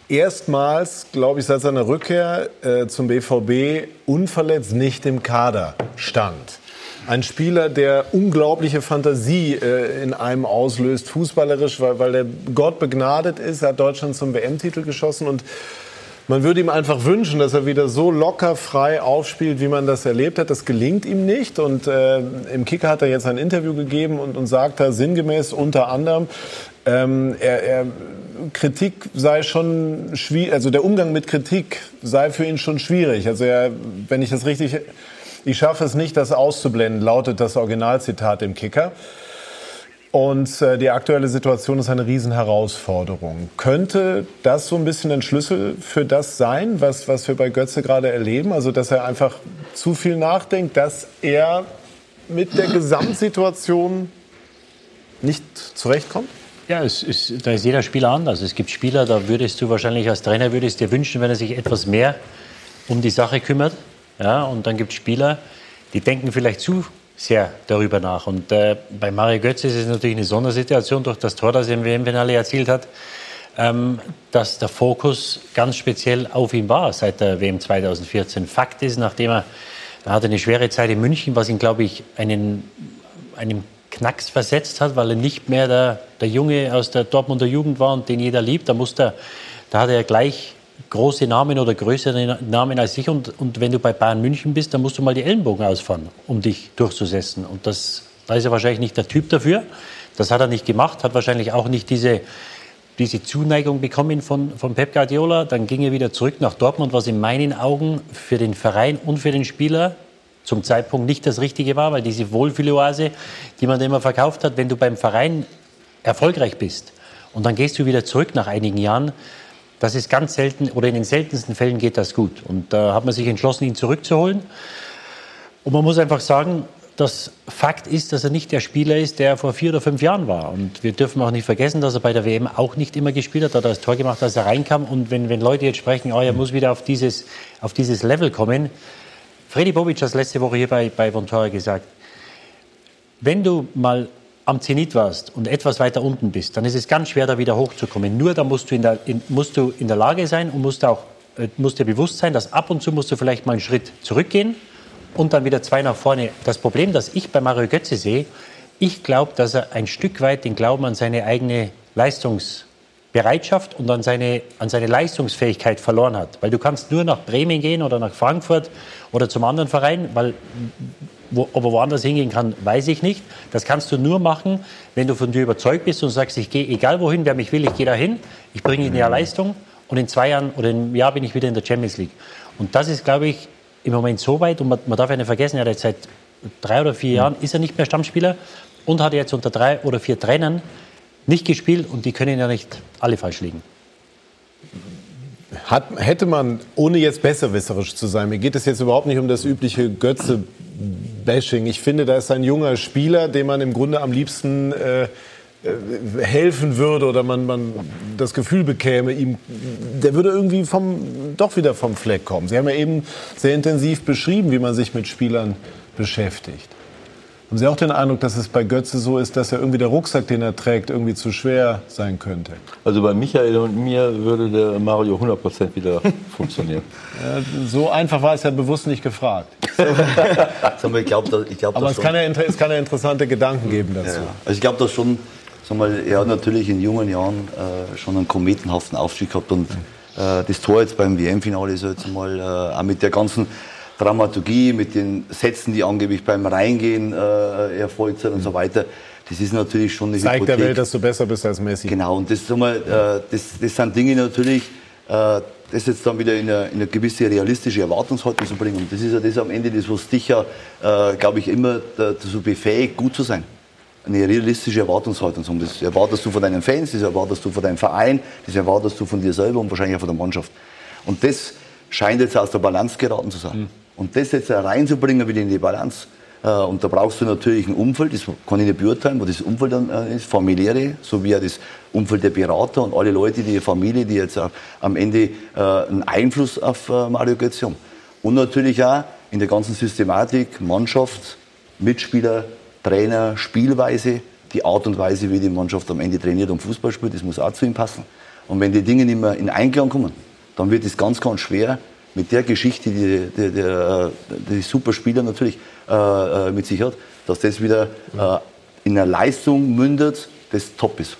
erstmals, glaube ich, seit seiner Rückkehr äh, zum BVB unverletzt nicht im Kader stand. Ein Spieler, der unglaubliche Fantasie äh, in einem auslöst, fußballerisch, weil, weil der Gott begnadet ist. Hat Deutschland zum WM-Titel geschossen und man würde ihm einfach wünschen, dass er wieder so locker frei aufspielt, wie man das erlebt hat. Das gelingt ihm nicht. Und äh, im Kicker hat er jetzt ein Interview gegeben und, und sagt da sinngemäß unter anderem, ähm, er, er, Kritik sei schon schwierig, also der Umgang mit Kritik sei für ihn schon schwierig. Also er, wenn ich das richtig, ich schaffe es nicht, das auszublenden, lautet das Originalzitat im Kicker. Und äh, die aktuelle Situation ist eine Riesenherausforderung. Könnte das so ein bisschen ein Schlüssel für das sein, was, was wir bei Götze gerade erleben? Also, dass er einfach zu viel nachdenkt, dass er mit der Gesamtsituation nicht zurechtkommt? Ja, es ist, da ist jeder Spieler anders. Es gibt Spieler, da würdest du wahrscheinlich als Trainer würdest dir wünschen, wenn er sich etwas mehr um die Sache kümmert. Ja, und dann gibt es Spieler, die denken vielleicht zu sehr darüber nach. Und äh, bei Mario Götze ist es natürlich eine Sondersituation durch das Tor, das er im WM-Finale erzielt hat, ähm, dass der Fokus ganz speziell auf ihm war seit der WM 2014. Fakt ist, nachdem er, er hatte eine schwere Zeit in München, was ihn, glaube ich, einen, einen Knacks versetzt hat, weil er nicht mehr der, der Junge aus der Dortmunder Jugend war und den jeder liebt. Da, musste, da hatte er gleich große Namen oder größere Namen als ich. Und, und wenn du bei Bayern München bist, dann musst du mal die Ellenbogen ausfahren, um dich durchzusetzen. Und das, da ist er wahrscheinlich nicht der Typ dafür. Das hat er nicht gemacht, hat wahrscheinlich auch nicht diese, diese Zuneigung bekommen von, von Pep Guardiola. Dann ging er wieder zurück nach Dortmund, was in meinen Augen für den Verein und für den Spieler zum Zeitpunkt nicht das Richtige war, weil diese Wohlfühloase, die man immer verkauft hat, wenn du beim Verein erfolgreich bist und dann gehst du wieder zurück nach einigen Jahren, das ist ganz selten oder in den seltensten Fällen geht das gut. Und da hat man sich entschlossen, ihn zurückzuholen. Und man muss einfach sagen, das Fakt ist, dass er nicht der Spieler ist, der vor vier oder fünf Jahren war. Und wir dürfen auch nicht vergessen, dass er bei der WM auch nicht immer gespielt hat. Er hat das Tor gemacht, als er reinkam. Und wenn, wenn Leute jetzt sprechen, oh, er muss wieder auf dieses, auf dieses Level kommen. Freddy Bobic hat letzte Woche hier bei, bei Vontora gesagt, wenn du mal am Zenit warst und etwas weiter unten bist, dann ist es ganz schwer, da wieder hochzukommen. Nur da musst du in der, in, musst du in der Lage sein und musst, auch, äh, musst dir bewusst sein, dass ab und zu musst du vielleicht mal einen Schritt zurückgehen und dann wieder zwei nach vorne. Das Problem, das ich bei Mario Götze sehe, ich glaube, dass er ein Stück weit den Glauben an seine eigene Leistungsbereitschaft und an seine, an seine Leistungsfähigkeit verloren hat. Weil du kannst nur nach Bremen gehen oder nach Frankfurt oder zum anderen Verein, weil wo, ob er woanders hingehen kann, weiß ich nicht. Das kannst du nur machen, wenn du von dir überzeugt bist und sagst, ich gehe egal wohin, wer mich will, ich gehe dahin, ich bringe in der Leistung und in zwei Jahren oder im Jahr bin ich wieder in der Champions League. Und das ist, glaube ich, im Moment so weit und man, man darf ja nicht vergessen, er hat jetzt seit drei oder vier Jahren ist er nicht mehr Stammspieler und hat jetzt unter drei oder vier Trainern nicht gespielt und die können ja nicht alle falsch liegen. Hat, hätte man, ohne jetzt besserwisserisch zu sein, mir geht es jetzt überhaupt nicht um das übliche Götze-Bashing. Ich finde, da ist ein junger Spieler, dem man im Grunde am liebsten äh, äh, helfen würde oder man, man das Gefühl bekäme, ihm, der würde irgendwie vom, doch wieder vom Fleck kommen. Sie haben ja eben sehr intensiv beschrieben, wie man sich mit Spielern beschäftigt. Haben Sie auch den Eindruck, dass es bei Götze so ist, dass er irgendwie der Rucksack, den er trägt, irgendwie zu schwer sein könnte? Also bei Michael und mir würde der Mario 100% wieder *laughs* funktionieren. Ja, so einfach war es ja bewusst nicht gefragt. *laughs* ich glaub, ich glaub, Aber es kann, ja, es kann, ja, interessante Gedanken geben dazu. Ja, also ich glaube, dass schon, mal, er hat natürlich in jungen Jahren äh, schon einen kometenhaften Aufstieg gehabt und äh, das Tor jetzt beim WM-Finale ist jetzt mal äh, auch mit der ganzen Dramaturgie, mit den Sätzen, die angeblich beim Reingehen äh, erfolgt sind und so weiter. Das ist natürlich schon eine Zeigt Hypothek. der Welt, dass du besser bist als Messi. Genau, und das, mal, äh, das, das sind Dinge natürlich, äh, das jetzt dann wieder in eine, in eine, gewisse realistische Erwartungshaltung zu bringen. Und das ist ja das am Ende, das was dich ja, äh, glaube ich, immer dazu befähigt, gut zu sein. Eine realistische Erwartungshaltung. Das erwartest du von deinen Fans, das erwartest du von deinem Verein, das erwartest du von dir selber und wahrscheinlich auch von der Mannschaft. Und das scheint jetzt aus der Balance geraten zu sein. Mhm. Und das jetzt reinzubringen wieder in die Balance, äh, und da brauchst du natürlich ein Umfeld, das kann ich nicht beurteilen, wo das Umfeld dann äh, ist, familiäre, sowie auch das Umfeld der Berater und alle Leute, die Familie, die jetzt am Ende äh, einen Einfluss auf Mario Götze haben. Und natürlich auch in der ganzen Systematik, Mannschaft, Mitspieler, Trainer, Spielweise, die Art und Weise, wie die Mannschaft am Ende trainiert und Fußball spielt, das muss auch zu ihm passen. Und wenn die Dinge nicht mehr in Einklang kommen, dann wird es ganz, ganz schwer, mit der Geschichte, die die, die, die Superspieler natürlich äh, äh, mit sich hat, dass das wieder äh, in einer Leistung mündet, das top ist.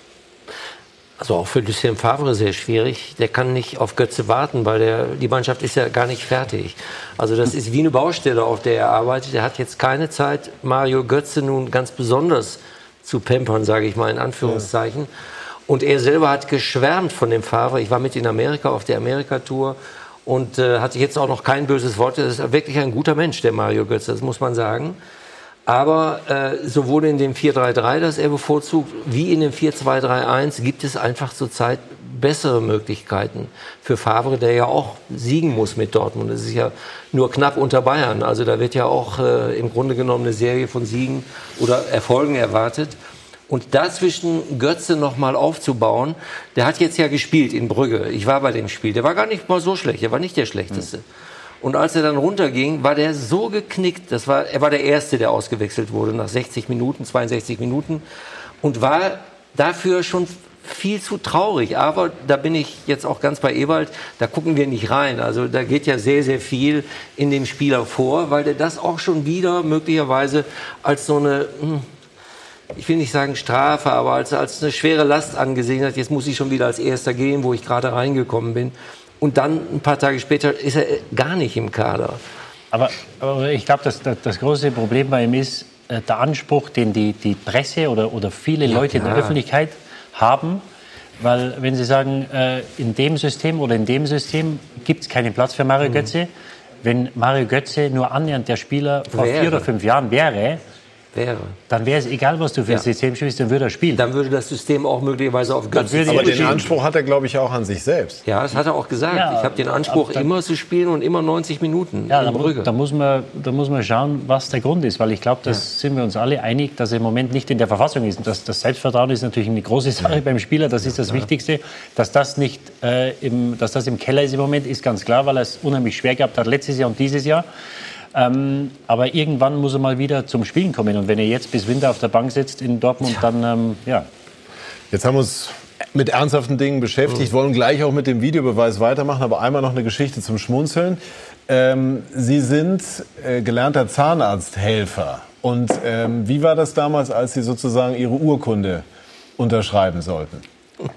Also auch für Lucien Favre sehr schwierig. Der kann nicht auf Götze warten, weil der, die Mannschaft ist ja gar nicht fertig. Also das ist wie eine Baustelle, auf der er arbeitet. Er hat jetzt keine Zeit, Mario Götze nun ganz besonders zu pampern, sage ich mal in Anführungszeichen. Ja. Und er selber hat geschwärmt von dem Favre. Ich war mit in Amerika auf der Amerika-Tour und äh, hat sich jetzt auch noch kein böses Wort. Das ist wirklich ein guter Mensch, der Mario Götze, das muss man sagen. Aber äh, sowohl in dem 4-3-3, das er bevorzugt, wie in dem 4-2-3-1 gibt es einfach zurzeit bessere Möglichkeiten für Favre, der ja auch siegen muss mit Dortmund. Das ist ja nur knapp unter Bayern. Also da wird ja auch äh, im Grunde genommen eine Serie von Siegen oder Erfolgen erwartet. Und dazwischen Götze nochmal aufzubauen, der hat jetzt ja gespielt in Brügge. Ich war bei dem Spiel. Der war gar nicht mal so schlecht. Der war nicht der schlechteste. Mhm. Und als er dann runterging, war der so geknickt. Das war, er war der Erste, der ausgewechselt wurde nach 60 Minuten, 62 Minuten. Und war dafür schon viel zu traurig. Aber da bin ich jetzt auch ganz bei Ewald, da gucken wir nicht rein. Also da geht ja sehr, sehr viel in dem Spieler vor, weil der das auch schon wieder möglicherweise als so eine, hm, ich will nicht sagen Strafe, aber als, als eine schwere Last angesehen hat, jetzt muss ich schon wieder als Erster gehen, wo ich gerade reingekommen bin. Und dann ein paar Tage später ist er gar nicht im Kader. Aber, aber ich glaube, das, das, das, große Problem bei ihm ist, äh, der Anspruch, den die, die Presse oder, oder viele Ja, Leute in der klar. Öffentlichkeit haben. Weil wenn sie sagen, äh, in dem System oder in dem System gibt es keinen Platz für Mhm. Mario Götze, wenn Mario Götze nur annähernd der Spieler vor Wäre. vier oder fünf Jahren wäre, Wäre. dann wäre es egal, was du für ein Ja. System spielst, dann würde er spielen. Dann würde das System auch möglicherweise auf Götze würde Aber den. Anspruch hat er, glaube ich, auch an sich selbst. Ja, das hat er auch gesagt. Ja, ich habe den Anspruch, immer zu spielen und immer 90 Minuten Ja, in da, da, muss man, da muss man schauen, was der Grund ist, weil ich glaube, das sind wir uns alle einig, dass er im Moment nicht in der Verfassung ist. Und Das, das Selbstvertrauen ist natürlich eine große Sache beim Spieler, das ist das Wichtigste. Dass das, nicht, äh, im, dass das im Keller ist im Moment, ist ganz klar, weil er es unheimlich schwer gehabt hat letztes Jahr und dieses Jahr. Ähm, aber irgendwann muss er mal wieder zum Spielen kommen. Und wenn er jetzt bis Winter auf der Bank sitzt in Dortmund, dann ähm, ja. Jetzt haben wir uns mit ernsthaften Dingen beschäftigt, wollen gleich auch mit dem Videobeweis weitermachen, aber einmal noch eine Geschichte zum Schmunzeln. Ähm, Sie sind äh, gelernter Zahnarzthelfer. Und ähm, wie war das damals, als Sie sozusagen Ihre Urkunde unterschreiben sollten?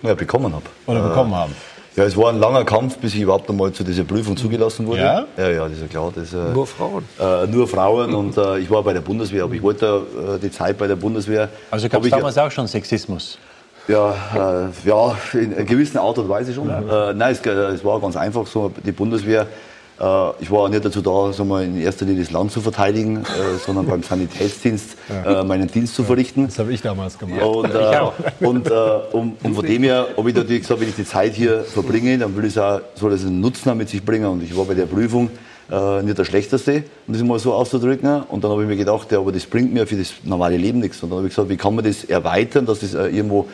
Ja, bekommen habe. Oder bekommen haben? Ja, es war ein langer Kampf, bis ich überhaupt einmal zu dieser Prüfung zugelassen wurde. Ja? Ja, ja, das ist ja klar. Das, äh, Nur Frauen. Äh, nur Frauen und äh, ich war bei der Bundeswehr, aber ich wollte äh, die Zeit bei der Bundeswehr. Also gab es damals auch schon Sexismus. Ja, äh, ja, in einer gewissen Art und Weise schon. Äh, nein, es, äh, es war ganz einfach so, die Bundeswehr, ich war nicht dazu da, sagen wir, in erster Linie das Land zu verteidigen, äh, *laughs* sondern beim Sanitätsdienst äh, meinen Dienst zu verrichten. Das habe ich damals gemacht. Und, äh, und, äh, um, und von dem her habe ich natürlich gesagt, wenn ich die Zeit hier verbringe, dann will ich auch, soll es einen Nutzen mit sich bringen. Und ich war bei der Prüfung äh, nicht der Schlechteste, um das mal so auszudrücken. Und dann habe ich mir gedacht, ja, aber das bringt mir für das normale Leben nichts. Und dann habe ich gesagt, wie kann man das erweitern, dass das äh, irgendwo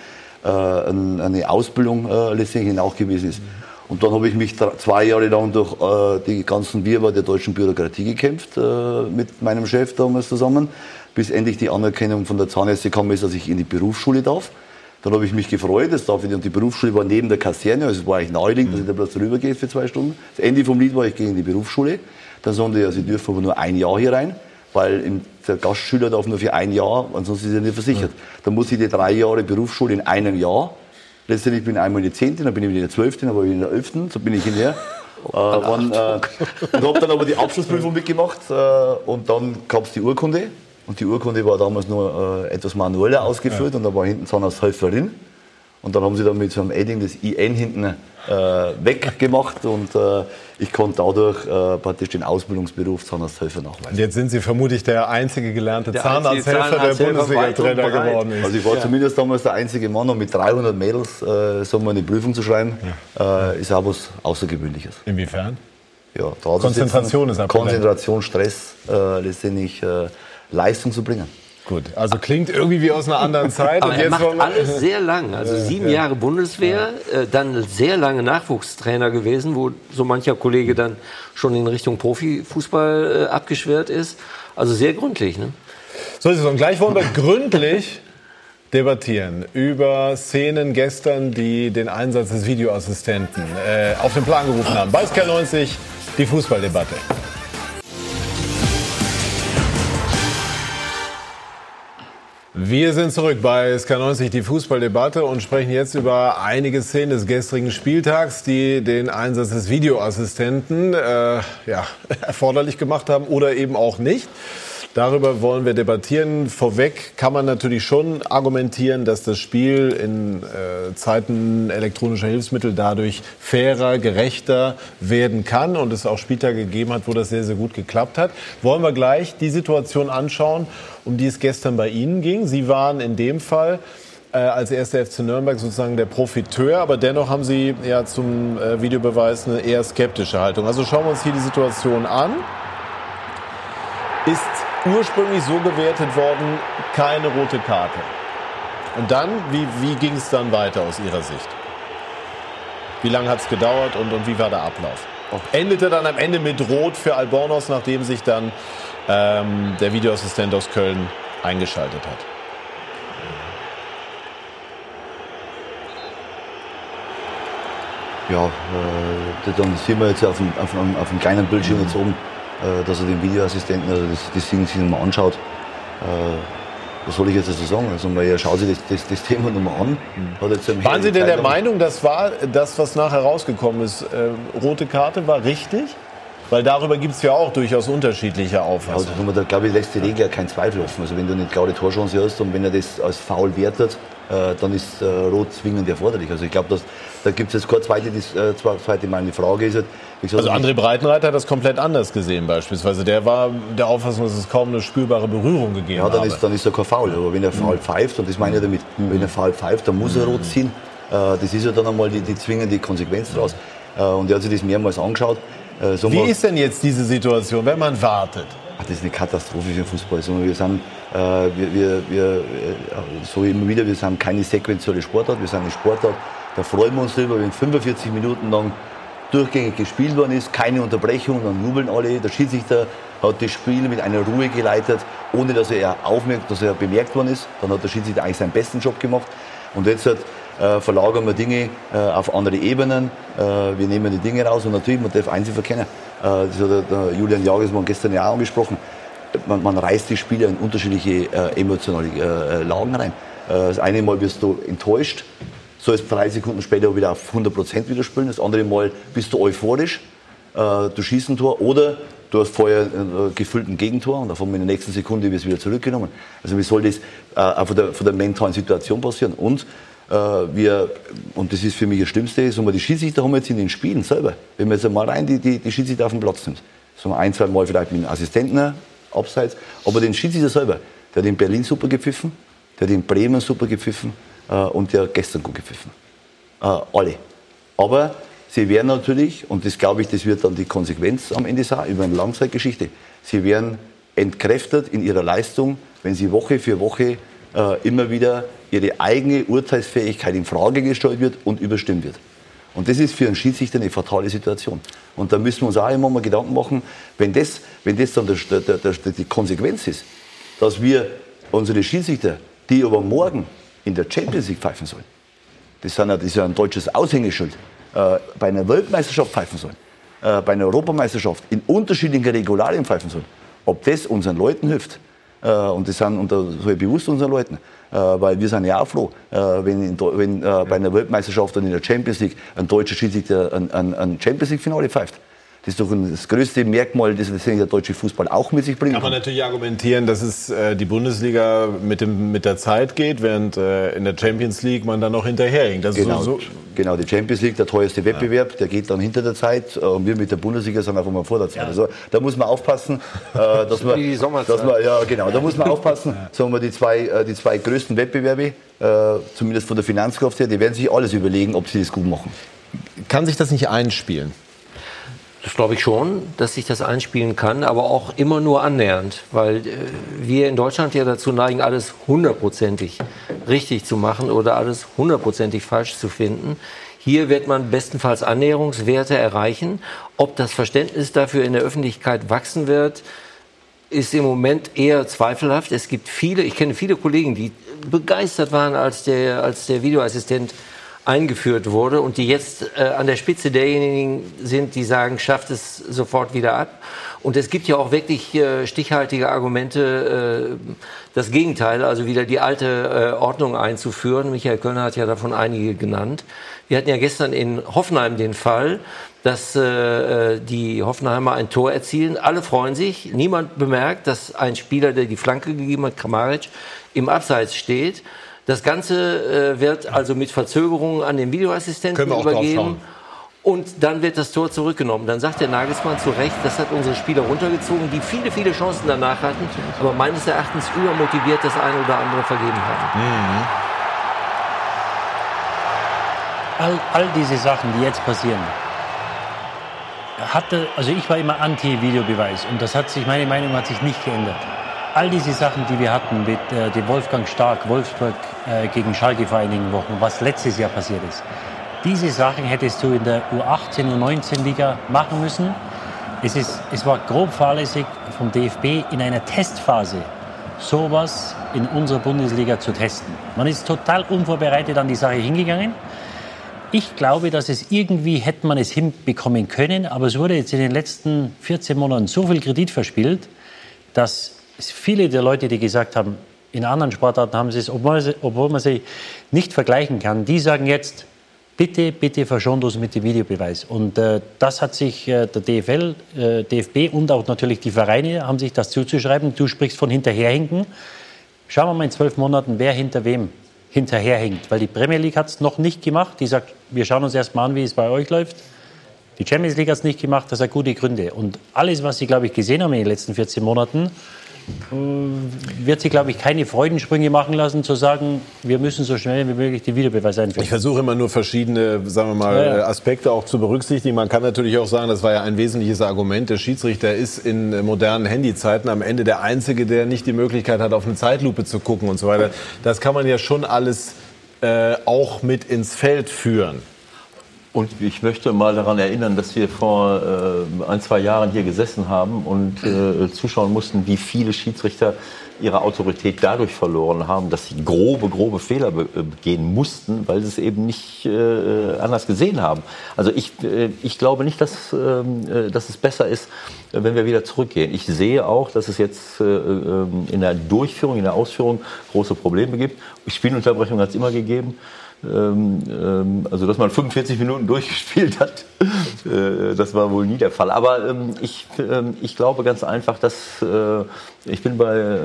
äh, ein, eine Ausbildung äh, letztendlich nachgewiesen ist. Und dann habe ich mich zwei Jahre lang durch äh, die ganzen Wirrwarr der deutschen Bürokratie gekämpft, äh, mit meinem Chef damals zusammen, bis endlich die Anerkennung von der Zahnärzte kam, ist, dass ich in die Berufsschule darf. Dann habe ich mich gefreut, das darf ich, und die Berufsschule war neben der Kaserne, also es war eigentlich naheliegend, dass ich da bloß rübergehe für zwei Stunden. Das Ende vom Lied war, ich gehe in die Berufsschule. Dann sagen die, ja, sie dürfen aber nur ein Jahr hier rein, weil der Gastschüler darf nur für ein Jahr, ansonsten ist er nicht versichert. Dann muss ich die drei Jahre Berufsschule in einem Jahr Letztendlich bin ich einmal in die 10., dann bin ich wieder in der 12., dann war ich in der 11., so bin ich hinterher. *laughs* Äh, wann, äh, und habe dann aber die Abschlussprüfung mitgemacht äh, und dann gab es die Urkunde. Und die Urkunde war damals nur äh, etwas manueller ausgeführt und da war hinten Zahnarzthelferin. Und dann haben sie dann mit so einem Edding das IN hinten äh, weggemacht und äh, ich konnte dadurch äh, praktisch den Ausbildungsberuf Zahnarzthelfer nachweisen. Und jetzt sind Sie vermutlich der einzige gelernte Der Zahnarzthelfer, der Zahnarzthelfer Bundesliga-Trainer geworden ist. Also ich war Ja. zumindest damals der einzige Mann und mit 300 Mädels äh, so mal eine Prüfung zu schreiben, äh, ist auch was Außergewöhnliches. Inwiefern? Ja, Konzentration sitzen, ist abgelenkt. Konzentration, Stress, äh, letztendlich äh, Leistung zu bringen. Gut, also klingt irgendwie wie aus einer anderen Zeit. Aber und er macht alles sehr lang. Also Ja, sieben ja. Jahre Bundeswehr, äh, dann sehr lange Nachwuchstrainer gewesen, wo so mancher Kollege dann schon in Richtung Profifußball äh, abgeschwert ist. Also sehr gründlich. Ne? So ist es. Und gleich wollen wir gründlich *laughs* debattieren über Szenen gestern, die den Einsatz des Videoassistenten äh, auf den Plan gerufen haben. Bei SK90 die Fußballdebatte. Wir sind zurück bei SK90, die Fußballdebatte und sprechen jetzt über einige Szenen des gestrigen Spieltags, die den Einsatz des Videoassistenten äh, ja, *laughs* erforderlich gemacht haben oder eben auch nicht. Darüber wollen wir debattieren. Vorweg kann man natürlich schon argumentieren, dass das Spiel in äh, Zeiten elektronischer Hilfsmittel dadurch fairer, gerechter werden kann und es auch Spieltage gegeben hat, wo das sehr, sehr gut geklappt hat. Wollen wir gleich die Situation anschauen, um die es gestern bei Ihnen ging. Sie waren in dem Fall äh, als erster FC Nürnberg sozusagen der Profiteur, aber dennoch haben Sie ja zum äh, Videobeweis eine eher skeptische Haltung. Also schauen wir uns hier die Situation an. Ist ursprünglich so gewertet worden, keine rote Karte. Und dann, wie, wie ging es dann weiter aus Ihrer Sicht? Wie lange hat es gedauert und, und wie war der Ablauf? Endete dann am Ende mit Rot für Albornoz, nachdem sich dann ähm, der Videoassistent aus Köln eingeschaltet hat. Ja, äh, dann sehen wir jetzt auf dem, auf auf dem kleinen Bildschirm jetzt oben, äh, dass er den Videoassistenten, also das, das Ding sich mal anschaut. Äh, was soll ich jetzt dazu sagen? Also, er schaut sich das, das, das Thema nochmal an. Am Waren Sie denn der Meinung, das war das, was nachher rausgekommen ist, äh, rote Karte war richtig? Weil darüber gibt es ja auch durchaus unterschiedliche Auffassungen. Also, da glaube ich, lässt die Regel ja keinen Zweifel offen. Also wenn du eine klare Torchance hast und wenn er das als faul wertet, äh, dann ist äh, Rot zwingend erforderlich. Also ich glaube, da gibt es jetzt keine zweite, äh, zweite Meinung. Die Frage ist halt, gesagt, also André Breitenreiter hat das komplett anders gesehen beispielsweise. Der war der Auffassung, dass es kaum eine spürbare Berührung gegeben hat. Ja, dann ist, dann ist er kein Foul. Aber wenn er Foul mhm. pfeift, und das meine ich damit, mhm. wenn er Foul pfeift, dann muss er rot ziehen. Äh, das ist ja dann einmal die, die zwingende Konsequenz daraus. Äh, und er hat sich das mehrmals angeschaut. Äh, so Wie ist denn jetzt diese Situation, wenn man wartet? Ach, das ist eine Katastrophe für den Fußball. Wir sind, äh, wir, wir, wir, äh, so immer wieder, wir sind keine sequentielle Sportart, wir sind eine Sportart, da freuen wir uns drüber, wenn 45 Minuten lang durchgängig gespielt worden ist, keine Unterbrechung, dann jubeln alle. Der Schiedsrichter hat das Spiel mit einer Ruhe geleitet, ohne dass er aufmerkt, dass er bemerkt worden ist. Dann hat der Schiedsrichter eigentlich seinen besten Job gemacht. Und jetzt hat äh, verlagern wir Dinge äh, auf andere Ebenen. Äh, wir nehmen die Dinge raus und natürlich, man darf eins verkennen. Äh, das hat der, Julian Jagesmann gestern ja auch angesprochen. Man, man reißt die Spieler in unterschiedliche äh, emotionale Lagen rein. das eine Mal wirst du enttäuscht, sollst drei Sekunden später wieder auf 100 Prozent wieder spielen. Das andere Mal bist du euphorisch, du schießt ein Tor oder du hast vorher äh, gefüllt ein Gegentor und davon in der nächsten Sekunde wird es wieder zurückgenommen. Also wie soll das äh, von, der, von der mentalen Situation passieren? Und äh, wir, und das ist für mich das Schlimmste, wir, die Schiedsrichter haben jetzt in den Spielen selber, wenn man jetzt mal rein die, die, die Schiedsrichter auf den Platz nimmt, wir ein, zwei Mal vielleicht mit dem Assistenten abseits, aber den Schiedsrichter selber, der hat in Berlin super gepfiffen, der hat in Bremen super gepfiffen äh, und der hat gestern gut gepfiffen. Äh, alle. Aber sie werden natürlich, und das glaube ich, das wird dann die Konsequenz am Ende sein, über eine Langzeitgeschichte, sie werden entkräftet in ihrer Leistung, wenn sie Woche für Woche äh, immer wieder ihre eigene Urteilsfähigkeit in Frage gestellt wird und überstimmt wird. Und das ist für einen Schiedsrichter eine fatale Situation. Und da müssen wir uns auch immer mal Gedanken machen, wenn das, wenn das dann der, der, der, die Konsequenz ist, dass wir unsere Schiedsrichter, die aber morgen in der Champions League pfeifen sollen, das, sind, das ist ja ein deutsches Aushängeschild, äh, bei einer Weltmeisterschaft pfeifen sollen, äh, bei einer Europameisterschaft in unterschiedlichen Regularien pfeifen sollen, ob das unseren Leuten hilft, äh, und das sind unter, so bewusst unseren Leuten. Äh, weil wir sind ja auch froh, äh, wenn, in, wenn bei einer Weltmeisterschaft und in der Champions League ein deutscher Schiedsrichter ein, ein, ein Champions League-Finale pfeift. Das ist doch das größte Merkmal, das der deutsche Fußball auch mit sich bringt. Kann man natürlich argumentieren, dass es äh, die Bundesliga mit, dem, mit der Zeit geht, während äh, in der Champions League man dann noch hinterherhinkt. Genau, so, so genau, die Champions League, der teuerste Wettbewerb, ja. der geht dann hinter der Zeit äh, und wir mit der Bundesliga sind einfach mal vor der Zeit. Ja. Also da muss man aufpassen, äh, *laughs* dass man, dass man, ja genau, da muss man aufpassen, *laughs* sagen wir die zwei, die zwei größten Wettbewerbe, zumindest von der Finanzkraft her, die werden sich alles überlegen, ob sie das gut machen. Kann sich das nicht einspielen? Das glaube ich schon, dass sich das einspielen kann, aber auch immer nur annähernd, weil äh, wir in Deutschland ja dazu neigen, alles hundertprozentig richtig zu machen oder alles hundertprozentig falsch zu finden. Hier wird man bestenfalls Annäherungswerte erreichen. Ob das Verständnis dafür in der Öffentlichkeit wachsen wird, ist im Moment eher zweifelhaft. Es gibt viele, ich kenne viele Kollegen, die begeistert waren, als der, als der Videoassistent eingeführt wurde und die jetzt äh, an der Spitze derjenigen sind, die sagen, schafft es sofort wieder ab. Und es gibt ja auch wirklich äh, stichhaltige Argumente, äh, das Gegenteil, also wieder die alte äh, Ordnung einzuführen. Michael Kölner hat ja davon einige genannt. Wir hatten ja gestern in Hoffenheim den Fall, dass äh, äh, die Hoffenheimer ein Tor erzielen. Alle freuen sich. Niemand bemerkt, dass ein Spieler, der die Flanke gegeben hat, Kramaric, im Abseits steht. Das Ganze äh, wird also mit Verzögerungen an den Videoassistenten übergeben. Und dann wird das Tor zurückgenommen. Dann sagt der Nagelsmann zu Recht, das hat unsere Spieler runtergezogen, die viele, viele Chancen danach hatten, aber meines Erachtens übermotiviert das eine oder andere vergeben haben. Mhm. All, all diese Sachen, die jetzt passieren, hatte, also ich war immer anti-Videobeweis und das hat sich, meine Meinung hat sich nicht geändert all diese Sachen, die wir hatten mit äh, dem Wolfgang Stark, Wolfsburg äh, gegen Schalke vor einigen Wochen, was letztes Jahr passiert ist, diese Sachen hättest du in der U18 und U19 Liga machen müssen. Es, ist, es war grob fahrlässig vom DFB in einer Testphase sowas in unserer Bundesliga zu testen. Man ist total unvorbereitet an die Sache hingegangen. Ich glaube, dass es irgendwie hätte man es hinbekommen können, aber es wurde jetzt in den letzten 14 Monaten so viel Kredit verspielt, dass viele der Leute, die gesagt haben, in anderen Sportarten haben sie es, obwohl, sie, obwohl man sie nicht vergleichen kann, die sagen jetzt, bitte, bitte verschont uns mit dem Videobeweis. Und äh, das hat sich äh, der DFL, äh, DFB und auch natürlich die Vereine haben sich das zuzuschreiben. Du sprichst von hinterherhinken. Schauen wir mal in zwölf Monaten, wer hinter wem hinterherhinkt. Weil die Premier League hat es noch nicht gemacht. Die sagt, wir schauen uns erst mal an, wie es bei euch läuft. Die Champions League hat es nicht gemacht, das hat gute Gründe. Und alles, was Sie, glaube ich, gesehen haben in den letzten 14 Monaten, wird sie, glaube ich, keine Freudensprünge machen lassen, zu sagen, wir müssen so schnell wie möglich die Videobeweise einführen. Ich versuche immer nur verschiedene, sagen wir mal, ja, ja. Aspekte auch zu berücksichtigen. Man kann natürlich auch sagen, das war ja ein wesentliches Argument, der Schiedsrichter ist in modernen Handyzeiten am Ende der Einzige, der nicht die Möglichkeit hat, auf eine Zeitlupe zu gucken und so weiter. Das kann man ja schon alles äh, auch mit ins Feld führen. Und ich möchte mal daran erinnern, dass wir vor äh, ein, zwei Jahren hier gesessen haben und äh, zuschauen mussten, wie viele Schiedsrichter ihre Autorität dadurch verloren haben, dass sie grobe, grobe Fehler äh, begehen mussten, weil sie es eben nicht äh, anders gesehen haben. Also ich, äh, ich glaube nicht, dass, ähm, äh, dass es besser ist, wenn wir wieder zurückgehen. Ich sehe auch, dass es jetzt ähm, in der Durchführung, in der Ausführung große Probleme gibt. Spielunterbrechung hat es immer gegeben. Ähm, ähm, also dass man 45 Minuten durchgespielt hat, äh, das war wohl nie der Fall. Aber ähm, ich, ich glaube ganz einfach, dass äh, ich bin bei,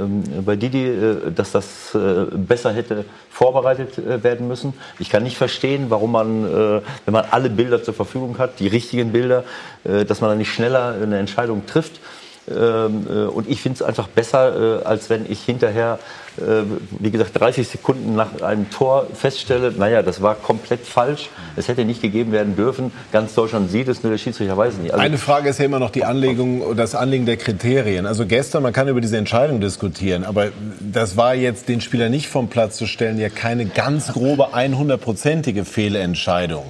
bei Didi, äh, dass das besser hätte vorbereitet werden müssen. Ich kann nicht verstehen, warum man, wenn man alle Bilder zur Verfügung hat, die richtigen Bilder, dass man dann nicht schneller eine Entscheidung trifft. Und ich finde es einfach besser, als wenn ich hinterher, wie gesagt, 30 Sekunden nach einem Tor feststelle, naja, das war komplett falsch, es hätte nicht gegeben werden dürfen. Ganz Deutschland sieht es, nur der Schiedsrichter weiß es nicht. Also Eine Frage ist ja immer noch die Anlegung, das Anlegen der Kriterien. Also gestern, man kann über diese Entscheidung diskutieren, aber das war jetzt, den Spieler nicht vom Platz zu stellen, ja keine ganz grobe, 100-prozentige Fehlentscheidung.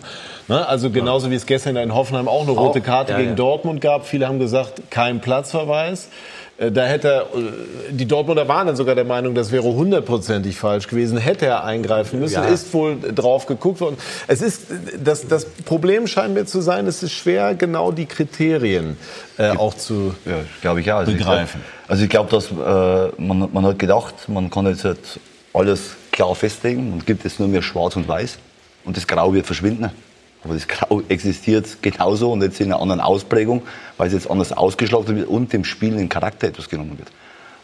Ne? Also genauso wie es gestern in Hoffenheim auch eine rote Karte ja, gegen ja. Dortmund gab. Viele haben gesagt, kein Platzverweis. Äh, da hätte äh, die Dortmunder waren dann sogar der Meinung, das wäre hundertprozentig falsch gewesen. Hätte er eingreifen müssen, ja. ist wohl drauf geguckt worden. Es ist das, das Problem scheint mir zu sein, es ist schwer genau die Kriterien äh, auch zu ja, glaube ich ja. Also begreifen. Ich glaub, also ich glaube, dass äh, man, man hat gedacht, man kann jetzt halt alles klar festlegen und gibt es nur mehr Schwarz und Weiß und das Grau wird verschwinden. Aber das Grau existiert genauso und jetzt in einer anderen Ausprägung, weil es jetzt anders ausgeschlachtet wird und dem Spiel den Charakter etwas genommen wird.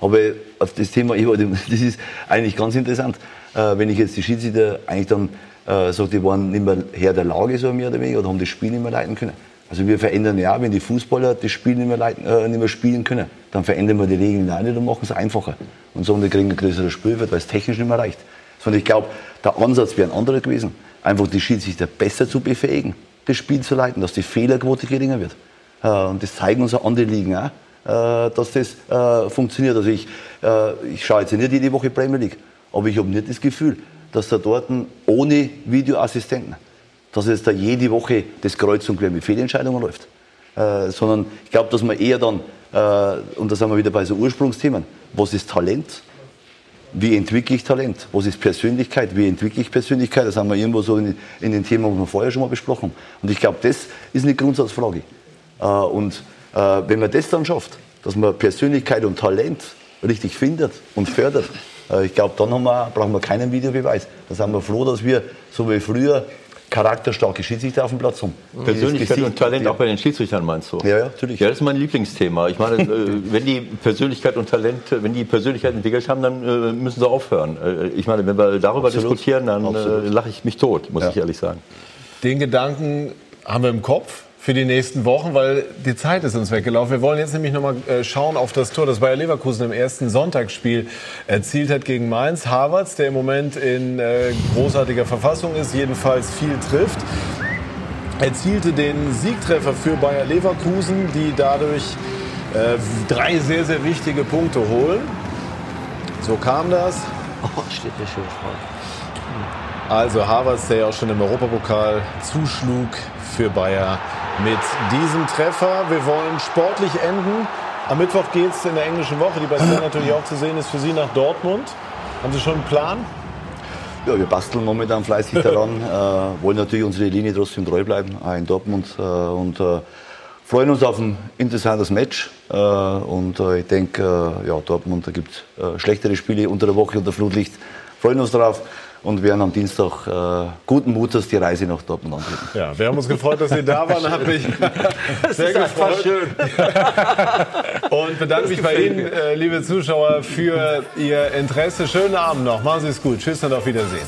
Aber auf das Thema, *laughs* das ist eigentlich ganz interessant, äh, wenn ich jetzt die Schiedsrichter eigentlich dann äh, sage, die waren nicht mehr Herr der Lage, so mehr oder weniger, oder haben das Spiel nicht mehr leiten können. Also wir verändern ja, wenn die Fußballer das Spiel nicht mehr, leiten, äh, nicht mehr spielen können, dann verändern wir die Regeln nicht und machen es einfacher. Und so und die kriegen ein größeres Spielfeld, weil es technisch nicht mehr reicht. Sondern ich glaube, der Ansatz wäre ein anderer gewesen einfach die Schiedsrichter besser zu befähigen, das Spiel zu leiten, dass die Fehlerquote geringer wird. Äh, und das zeigen uns auch andere Ligen auch, äh, dass das äh, funktioniert. Also ich, ich schaue jetzt nicht jede Woche Premier League, aber ich habe nicht das Gefühl, dass da dort ohne Videoassistenten, dass es da jede Woche das Kreuz und quer mit Fehlentscheidungen läuft. sondern ich glaube, dass man eher dann, und da sind wir wieder bei so Ursprungsthemen, was ist Talent wie entwickle ich Talent? Was ist Persönlichkeit? Wie entwickle ich Persönlichkeit? Das haben wir irgendwo so in, in den Themen, die wir vorher schon mal besprochen haben. Und ich glaube, das ist eine Grundsatzfrage. Äh, und äh, wenn man das dann schafft, dass man Persönlichkeit und Talent richtig findet und fördert, äh, ich glaube, dann wir, brauchen wir keinen Videobeweis. Da sind wir froh, dass wir, so wie früher, charakterstarke Schiedsrichter auf dem Platz haben. Persönlichkeit und Talent auch bei den Schiedsrichtern meinst du? Ja, ja, natürlich. Ja, das ist mein Lieblingsthema. Ich meine, äh, *laughs* wenn die Persönlichkeit und Talent, wenn die Persönlichkeit entwickelt haben, dann äh, müssen sie aufhören. Äh, ich meine, wenn wir darüber Absolut. diskutieren, dann lache ich mich tot, muss ja. ich ehrlich sagen. Den Gedanken haben wir im Kopf für die nächsten Wochen, weil die Zeit ist uns weggelaufen. Wir wollen jetzt nämlich nochmal äh, schauen auf das Tor, das Bayer Leverkusen im ersten Sonntagsspiel erzielt hat gegen Mainz. Havertz, der im Moment in äh, großartiger Verfassung ist, jedenfalls viel trifft, erzielte den Siegtreffer für Bayer Leverkusen, die dadurch äh, drei sehr, sehr wichtige Punkte holen. So kam das. Oh, steht mir schön vor. Also Havertz, der ja auch schon im Europapokal zuschlug für Bayer mit diesem Treffer. Wir wollen sportlich enden. Am Mittwoch geht es in der englischen Woche, die bei Sky *clears throat* natürlich auch zu sehen ist, für Sie nach Dortmund. Haben Sie schon einen Plan? Ja, wir basteln momentan fleißig *laughs* daran, äh, wollen natürlich unsere Linie trotzdem treu bleiben, auch in Dortmund. Äh, und äh, freuen uns auf ein interessantes Match. Äh, und äh, ich denke, äh, ja, Dortmund, da gibt es schlechtere Spiele unter der Woche unter Flutlicht. Freuen uns darauf. Und werden am Dienstag äh, guten Mutes die Reise nach Dortmund antreten. Ja, wir haben uns gefreut, dass Sie da *laughs* waren. Hat mich sehr gefreut. schön. *laughs* Und bedanke mich bei Ihnen, äh, liebe Zuschauer, für Ihr Interesse. Schönen Abend noch. Machen Sie es gut. Tschüss und auf Wiedersehen.